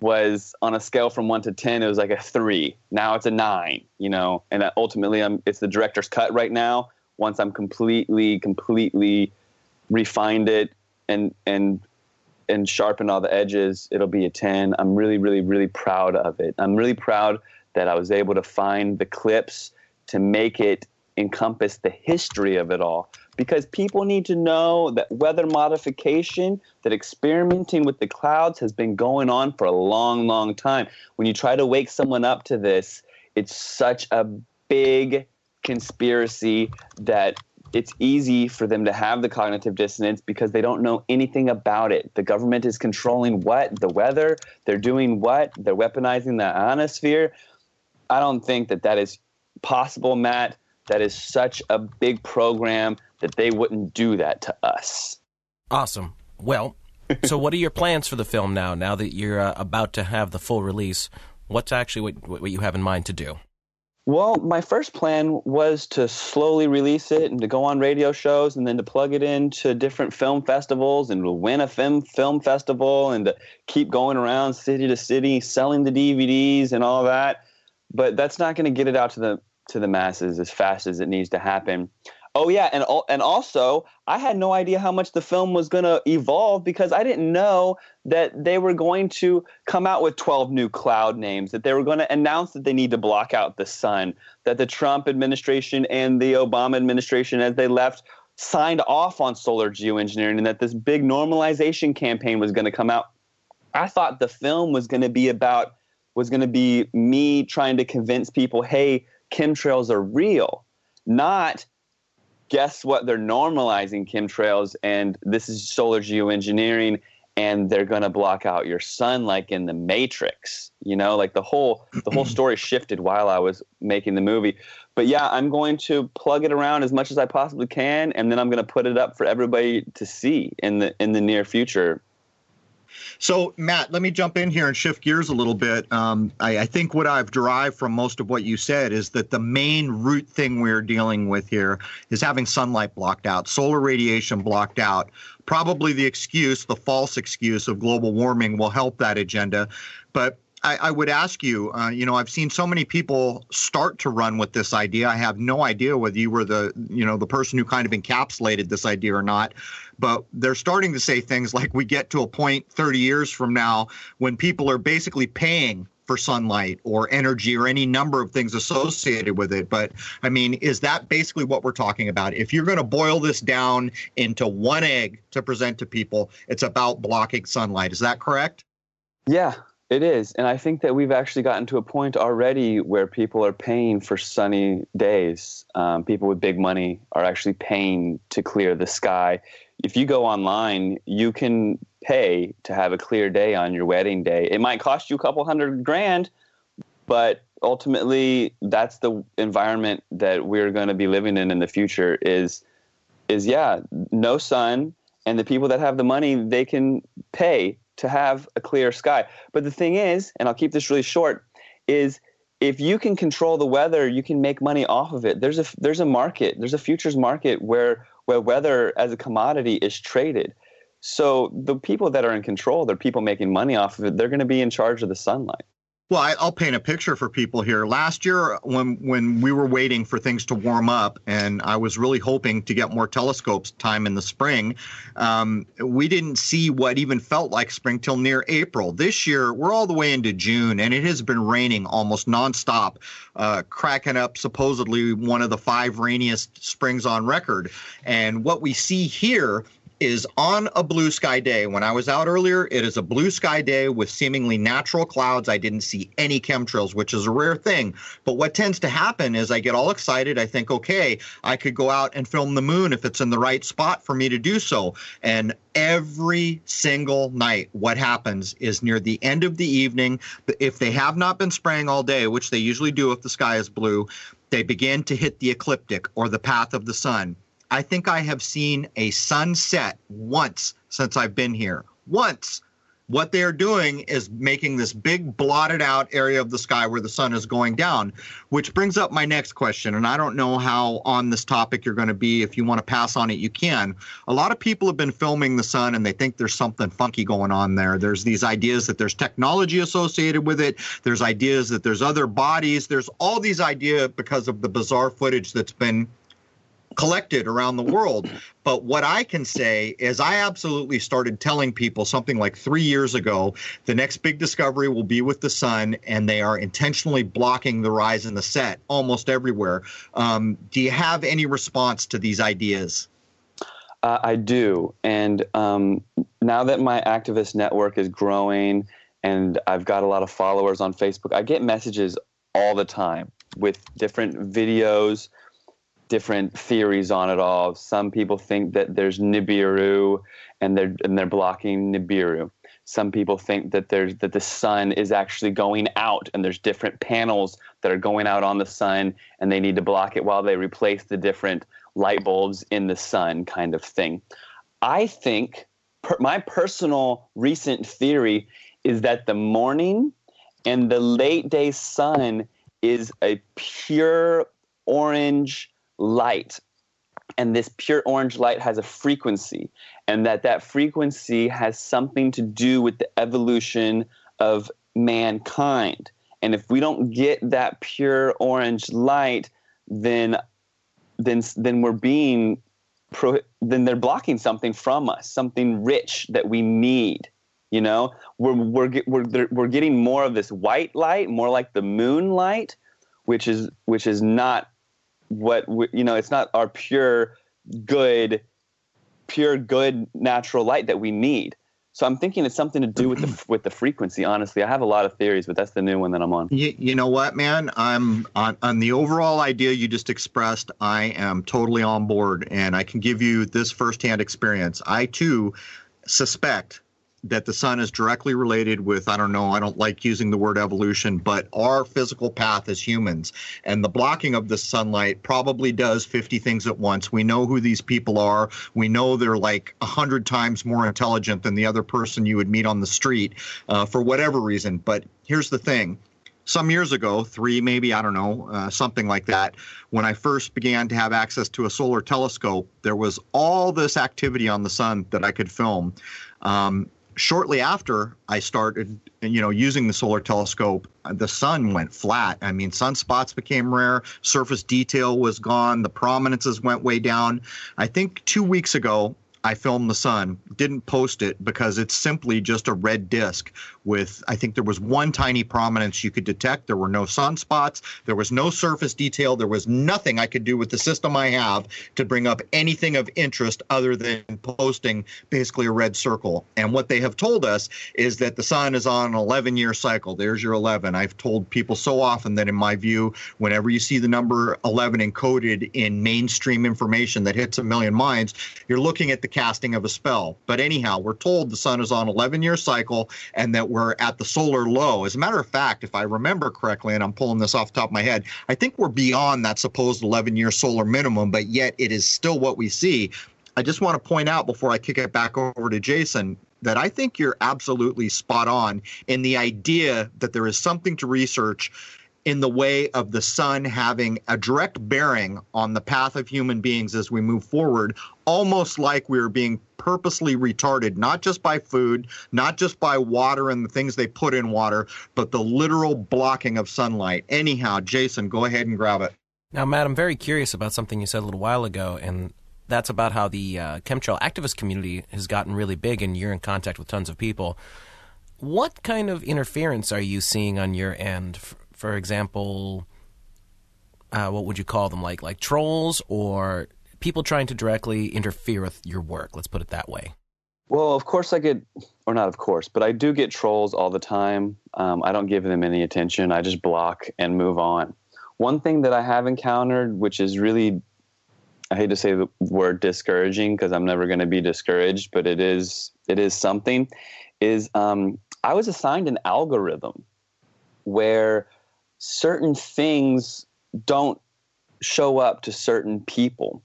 was on a scale from one to ten. It was like a three. Now it's a nine, you know, and ultimately, I'm it's the director's cut right now. Once I'm completely, completely refined it and and and sharpen all the edges, it'll be a 10. I'm really, really, really proud of it. I'm really proud that I was able to find the clips to make it encompass the history of it all. Because people need to know that weather modification, that experimenting with the clouds has been going on for a long, long time. When you try to wake someone up to this, it's such a big conspiracy that it's easy for them to have the cognitive dissonance because they don't know anything about it. The government is controlling what? The weather. They're doing what? They're weaponizing the ionosphere. I don't think that that is possible, Matt. That is such a big program that they wouldn't do that to us. Awesome. Well, *laughs* so what are your plans for the film now? Now that you're uh, about to have the full release, what's actually what, what you have in mind to do? Well, my first plan was to slowly release it and to go on radio shows and then to plug it into different film festivals and to win a film film festival and to keep going around city to city selling the DVDs and all that. But that's not going to get it out to the to the masses as fast as it needs to happen. Oh yeah, and and also I had no idea how much the film was going to evolve because I didn't know that they were going to come out with 12 new cloud names, that they were going to announce that they need to block out the sun, that the Trump administration and the Obama administration as they left signed off on solar geoengineering and that this big normalization campaign was going to come out. I thought the film was going to be about was going to be me trying to convince people, "Hey, chemtrails are real." Not guess what? They're normalizing chemtrails, and this is solar geoengineering, and they're going to block out your sun, like in the Matrix. You know, like the whole the whole *clears throat* story shifted while I was making the movie. But yeah, I'm going to plug it around as much as I possibly can, and then I'm going to put it up for everybody to see in the in the near future. So, Matt, let me jump in here and shift gears a little bit. Um, I, I, think what I've derived from most of what you said is that the main root thing we're dealing with here is having sunlight blocked out, solar radiation blocked out. Probably the excuse, the false excuse of global warming will help that agenda. But I, I would ask you, uh, you know, I've seen so many people start to run with this idea. I have no idea whether you were the, you know, the person who kind of encapsulated this idea or not, but they're starting to say things like we get to a point 30 years from now when people are basically paying for sunlight or energy or any number of things associated with it. But I mean, is that basically what we're talking about? If you're going to boil this down into one egg to present to people, it's about blocking sunlight. Is that correct? Yeah, it is. And I think that we've actually gotten to a point already where people are paying for sunny days. Um, people with big money are actually paying to clear the sky. If you go online, you can pay to have a clear day on your wedding day. It might cost you a couple hundred grand, but ultimately that's the environment that we're going to be living in in the future is is yeah, no sun and the people that have the money, they can pay to have a clear sky. But the thing is, and I'll keep this really short, is if you can control the weather, you can make money off of it. There's a there's a market, there's a futures market where where weather as a commodity is traded. So the people that are in control, they're people making money off of it. They're going to be in charge of the sunlight. Well, I, will paint a picture for people here. Last year, when when we were waiting for things to warm up, and I was really hoping to get more telescopes time in the spring, um, we didn't see what even felt like spring till near April. This year, we're all the way into June, and it has been raining almost nonstop, uh, cracking up supposedly one of the five rainiest springs on record. And what we see here is on a blue sky day. When I was out earlier, it is a blue sky day with seemingly natural clouds. I didn't see any chemtrails, which is a rare thing. But what tends to happen is I get all excited. I think, okay, I could go out and film the moon if it's in the right spot for me to do so. And every single night, what happens is near the end of the evening, if they have not been spraying all day, which they usually do if the sky is blue, they begin to hit the ecliptic or the path of the sun I think I have seen a sunset once since I've been here. Once. What they are doing is making this big blotted out area of the sky where the sun is going down, which brings up my next question. And I don't know how on this topic you're going to be. If you want to pass on it, you can. A lot of people have been filming the sun and they think there's something funky going on there. There's these ideas that there's technology associated with it, there's ideas that there's other bodies, there's all these ideas because of the bizarre footage that's been collected around the world. But what I can say is, I absolutely started telling people something like three years ago the next big discovery will be with the sun, and they are intentionally blocking the rise in the set almost everywhere. Um, do you have any response to these ideas? Uh, I do. And um, now that my activist network is growing and I've got a lot of followers on Facebook, I get messages all the time with different videos different theories on it all. Some people think that there's Nibiru and they're and they're blocking Nibiru. Some people think that there's that the sun is actually going out and there's different panels that are going out on the sun and they need to block it while they replace the different light bulbs in the sun kind of thing. I think per, my personal recent theory is that the morning and the late day sun is a pure orange light. And this pure orange light has a frequency and that that frequency has something to do with the evolution of mankind. And if we don't get that pure orange light then then then we're being pro, then they're blocking something from us something rich that we need you know? We're we're we're we're getting more of this white light more like the moonlight which is which is not what we, you know it's not our pure good pure good natural light that we need. So i'm thinking it's something to do with the *clears throat* with the frequency honestly. I have a lot of theories but that's the new one that i'm on. You, you know what man? I'm on, on the overall idea you just expressed i am totally on board and i can give you this firsthand experience. I too suspect that the sun is directly related with i don't know i don't like using the word evolution but our physical path as humans. And the blocking of the sunlight probably does 50 things at once. We know who these people are. We know they're like 100 times more intelligent than the other person you would meet on the street uh, for whatever reason. But here's the thing. Some years ago, three maybe, I don't know, uh, something like that, when I first began to have access to a solar telescope, there was all this activity on the sun that I could film. Um, shortly after I started, you know, using the solar telescope, the sun went flat. I mean, sunspots became rare, surface detail was gone, the prominences went way down. I think two weeks ago, I filmed the sun, didn't post it because it's simply just a red disk with, I think there was one tiny prominence you could detect. There were no sunspots. There was no surface detail. There was nothing I could do with the system I have to bring up anything of interest other than posting basically a red circle. And what they have told us is that the sun is on an 11 year cycle. There's your 11. I've told people so often that in my view, whenever you see the number 11 encoded in mainstream information that hits a million minds, you're looking at the casting of a spell. But anyhow, we're told the sun is on 11 year cycle and that we're at the solar low. As a matter of fact, if I remember correctly, and I'm pulling this off the top of my head, I think we're beyond that supposed 11 year solar minimum, but yet it is still what we see. I just want to point out before I kick it back over to Jason that I think you're absolutely spot on in the idea that there is something to research in the way of the sun having a direct bearing on the path of human beings as we move forward, almost like we're being purposely retarded, not just by food, not just by water and the things they put in water, but the literal blocking of sunlight. Anyhow, Jason, go ahead and grab it. Now, Matt, I'm very curious about something you said a little while ago, and that's about how the uh, chemtrail activist community has gotten really big and you're in contact with tons of people. What kind of interference are you seeing on your end for example, uh, what would you call them? Like like trolls or people trying to directly interfere with your work. Let's put it that way. Well, of course I get, or not of course, but I do get trolls all the time. Um, I don't give them any attention. I just block and move on. One thing that I have encountered, which is really, I hate to say the word discouraging because I'm never going to be discouraged, but it is it is something. Is um, I was assigned an algorithm where certain things don't show up to certain people.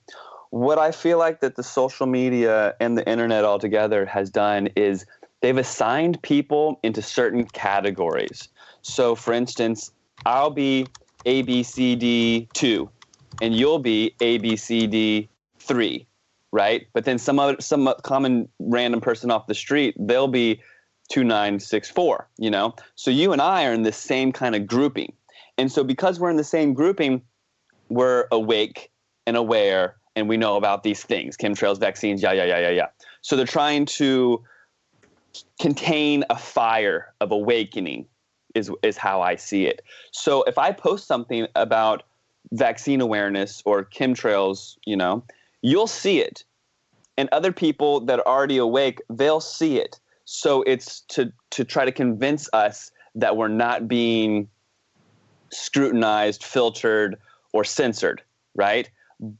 What I feel like that the social media and the internet altogether has done is they've assigned people into certain categories. So, for instance, I'll be ABCD2 and you'll be ABCD3, right? But then some other, some common random person off the street, they'll be 2964, you know? So you and I are in the same kind of grouping. And so, because we're in the same grouping, we're awake and aware and we know about these things chemtrails, vaccines, yeah, yeah, yeah, yeah, yeah. So they're trying to contain a fire of awakening, is, is how I see it. So if I post something about vaccine awareness or chemtrails, you know, you'll see it. And other people that are already awake, they'll see it. So it's to, to try to convince us that we're not being scrutinized, filtered, or censored, right?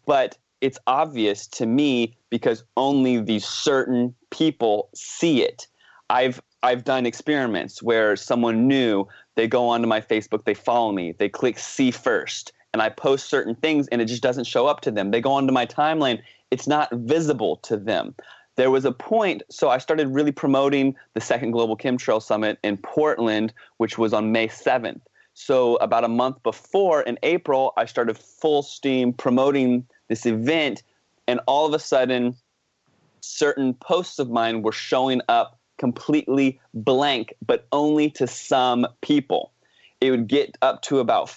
But it's obvious to me because only these certain people see it. I've I've done experiments where someone new, they go onto my Facebook, they follow me, they click see first, and I post certain things and it just doesn't show up to them. They go onto my timeline, it's not visible to them. There was a point, so I started really promoting the second Global Chemtrail Summit in Portland, which was on May 7th. So, about a month before in April, I started full steam promoting this event, and all of a sudden, certain posts of mine were showing up completely blank, but only to some people. It would get up to about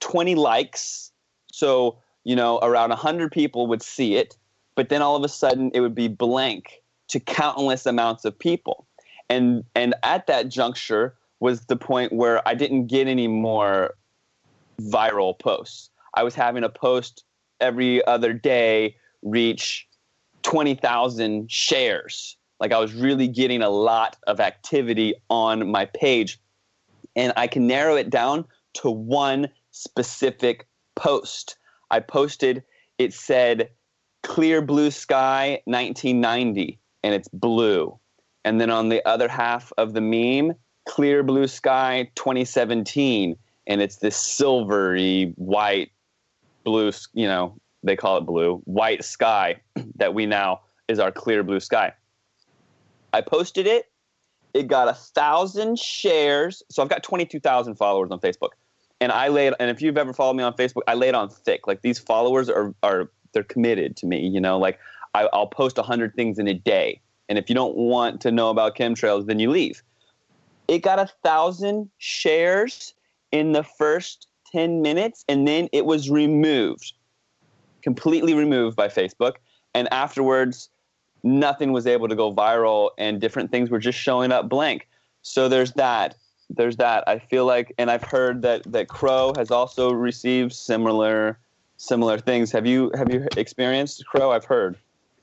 20 likes. So, you know, around 100 people would see it, but then all of a sudden it would be blank to countless amounts of people. And and at that juncture was the point where I didn't get any more viral posts. I was having a post every other day reach 20,000 shares. Like I was really getting a lot of activity on my page. And I can narrow it down to one specific post. I posted, it said, Clear Blue Sky 1990, and it's blue. And then on the other half of the meme, Clear Blue Sky 2017, and it's this silvery white blue, you know, they call it blue, white sky *clears throat* that we now is our clear blue sky. I posted it. It got a thousand shares. So I've got 22,000 followers on Facebook. And I laid, and if you've ever followed me on Facebook, I laid on thick. Like these followers are, are they're committed to me. You know, like I, I'll post 100 things in a day. And if you don't want to know about chemtrails, then you leave. It got a thousand shares in the first 10 minutes, and then it was removed completely removed by Facebook. And afterwards, nothing was able to go viral and different things were just showing up blank. So there's that. There's that. I feel like, and I've heard that, that Crow has also received similar similar things. Have you have you experienced Crow? I've heard.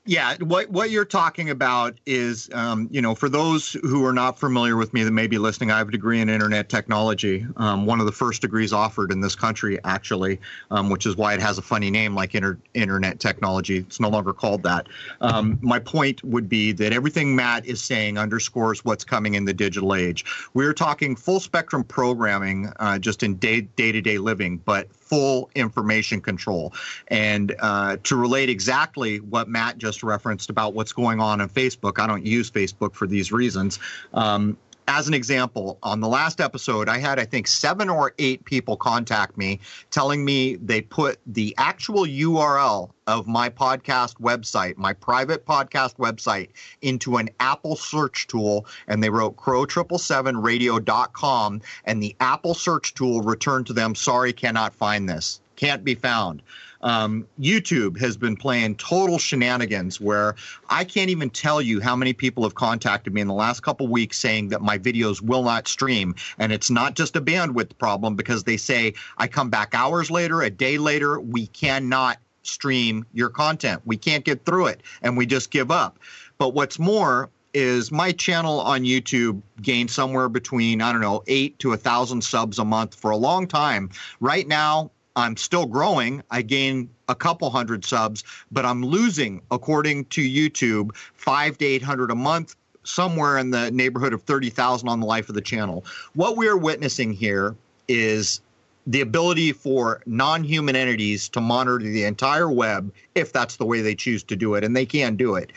Yeah, what what you're talking about is, um, you know, for those who are not familiar with me that may be listening, I have a degree in internet technology, um, one of the first degrees offered in this country, actually, um, which is why it has a funny name like inter- internet technology. It's no longer called that. Um, my point would be that everything Matt is saying underscores what's coming in the digital age. We're talking full spectrum programming, uh, just in day to day living, but full information control. And uh, to relate exactly what Matt just referenced about what's going on on Facebook, I don't use Facebook for these reasons. Um, as an example, on the last episode, I had, I think, seven or eight people contact me telling me they put the actual URL of my podcast website, my private podcast website, into an Apple search tool and they wrote crow777radio.com and the Apple search tool returned to them, sorry, cannot find this, can't be found. Um, YouTube has been playing total shenanigans where I can't even tell you how many people have contacted me in the last couple weeks saying that my videos will not stream. And it's not just a bandwidth problem because they say I come back hours later, a day later, we cannot stream your content. We can't get through it and we just give up. But what's more, is my channel on YouTube gained somewhere between, I don't know, eight to a thousand subs a month for a long time. Right now, I'm still growing. I gain a couple hundred subs, but I'm losing, according to YouTube, five to 800 a month, somewhere in the neighborhood of 30,000 on the life of the channel. What we're witnessing here is the ability for non-human entities to monitor the entire web if that's the way they choose to do it and they can do it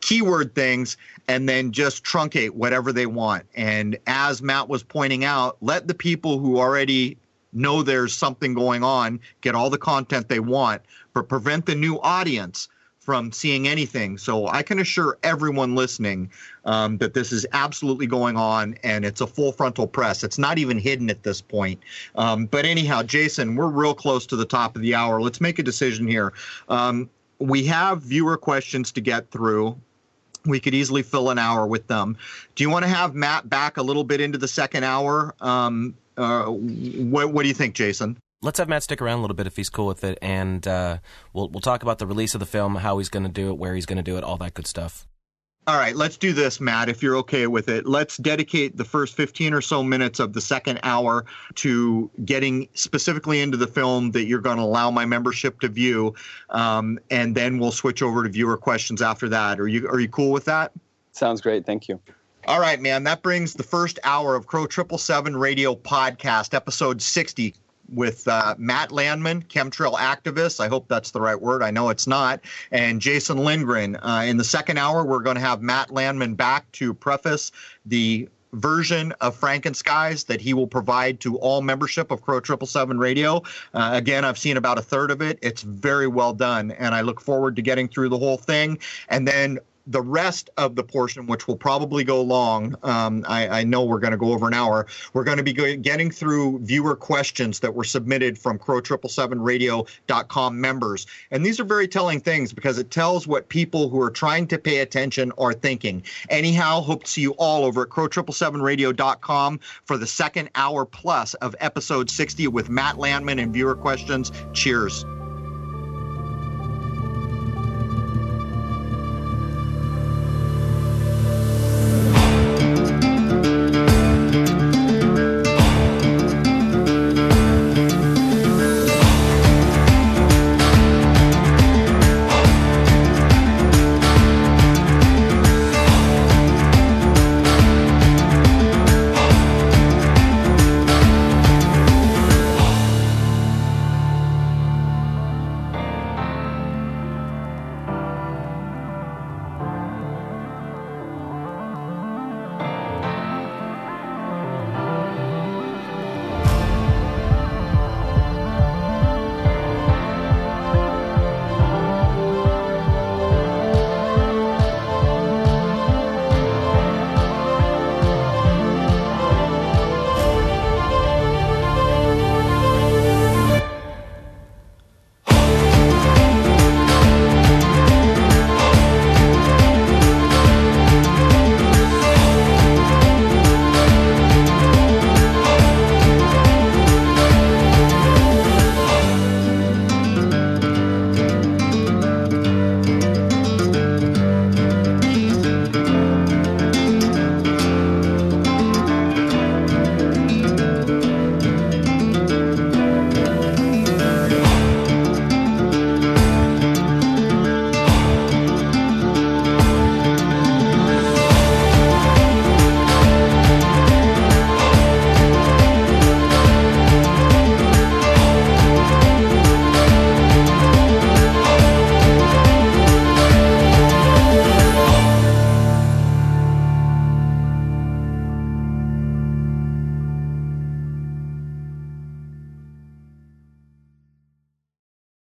keyword things and then just truncate whatever they want and as matt was pointing out let the people who already know there's something going on, get all the content they want, but prevent the new audience from seeing anything. So I can assure everyone listening um, that this is absolutely going on and it's a full frontal press. It's not even hidden at this point. Um, but anyhow, Jason, we're real close to the top of the hour. Let's make a decision here. Um, we have viewer questions to get through. We could easily fill an hour with them. Do you want to have Matt back a little bit into the second hour? Uh, what, what do you think, Jason? Let's have Matt stick around a little bit if he's cool with it, and uh, we'll we'll talk about the release of the film, how he's going to do it, where he's going to do it, all that good stuff. All right, let's do this, Matt, if you're okay with it. Let's dedicate the first 15 or so minutes of the second hour to getting specifically into the film that you're going to allow my membership to view. Um, and then we'll switch over to viewer questions after that. Are you, are you cool with that? Sounds great. Thank you. All right, man. That brings the first hour of Crow Triple Seven Radio Podcast, episode 60, with uh, Matt Landman, chemtrail activist. I hope that's the right word. I know it's not. And Jason Lindgren. Uh, in the second hour, we're going to have Matt Landman back to preface the version of Frankenskies that he will provide to all membership of Crow Triple Seven Radio. Uh, again, I've seen about a third of it. It's very well done, and I look forward to getting through the whole thing. And then the rest of the portion, which will probably go long, um, I, I, know we're going to go over an hour. We're going to be getting through viewer questions that were submitted from crow777radio.com members. And these are very telling things because it tells what people who are trying to pay attention are thinking. Anyhow, hope to see you all over at crow777radio.com for the second hour plus of episode 60 with Matt Landman and viewer questions. Cheers.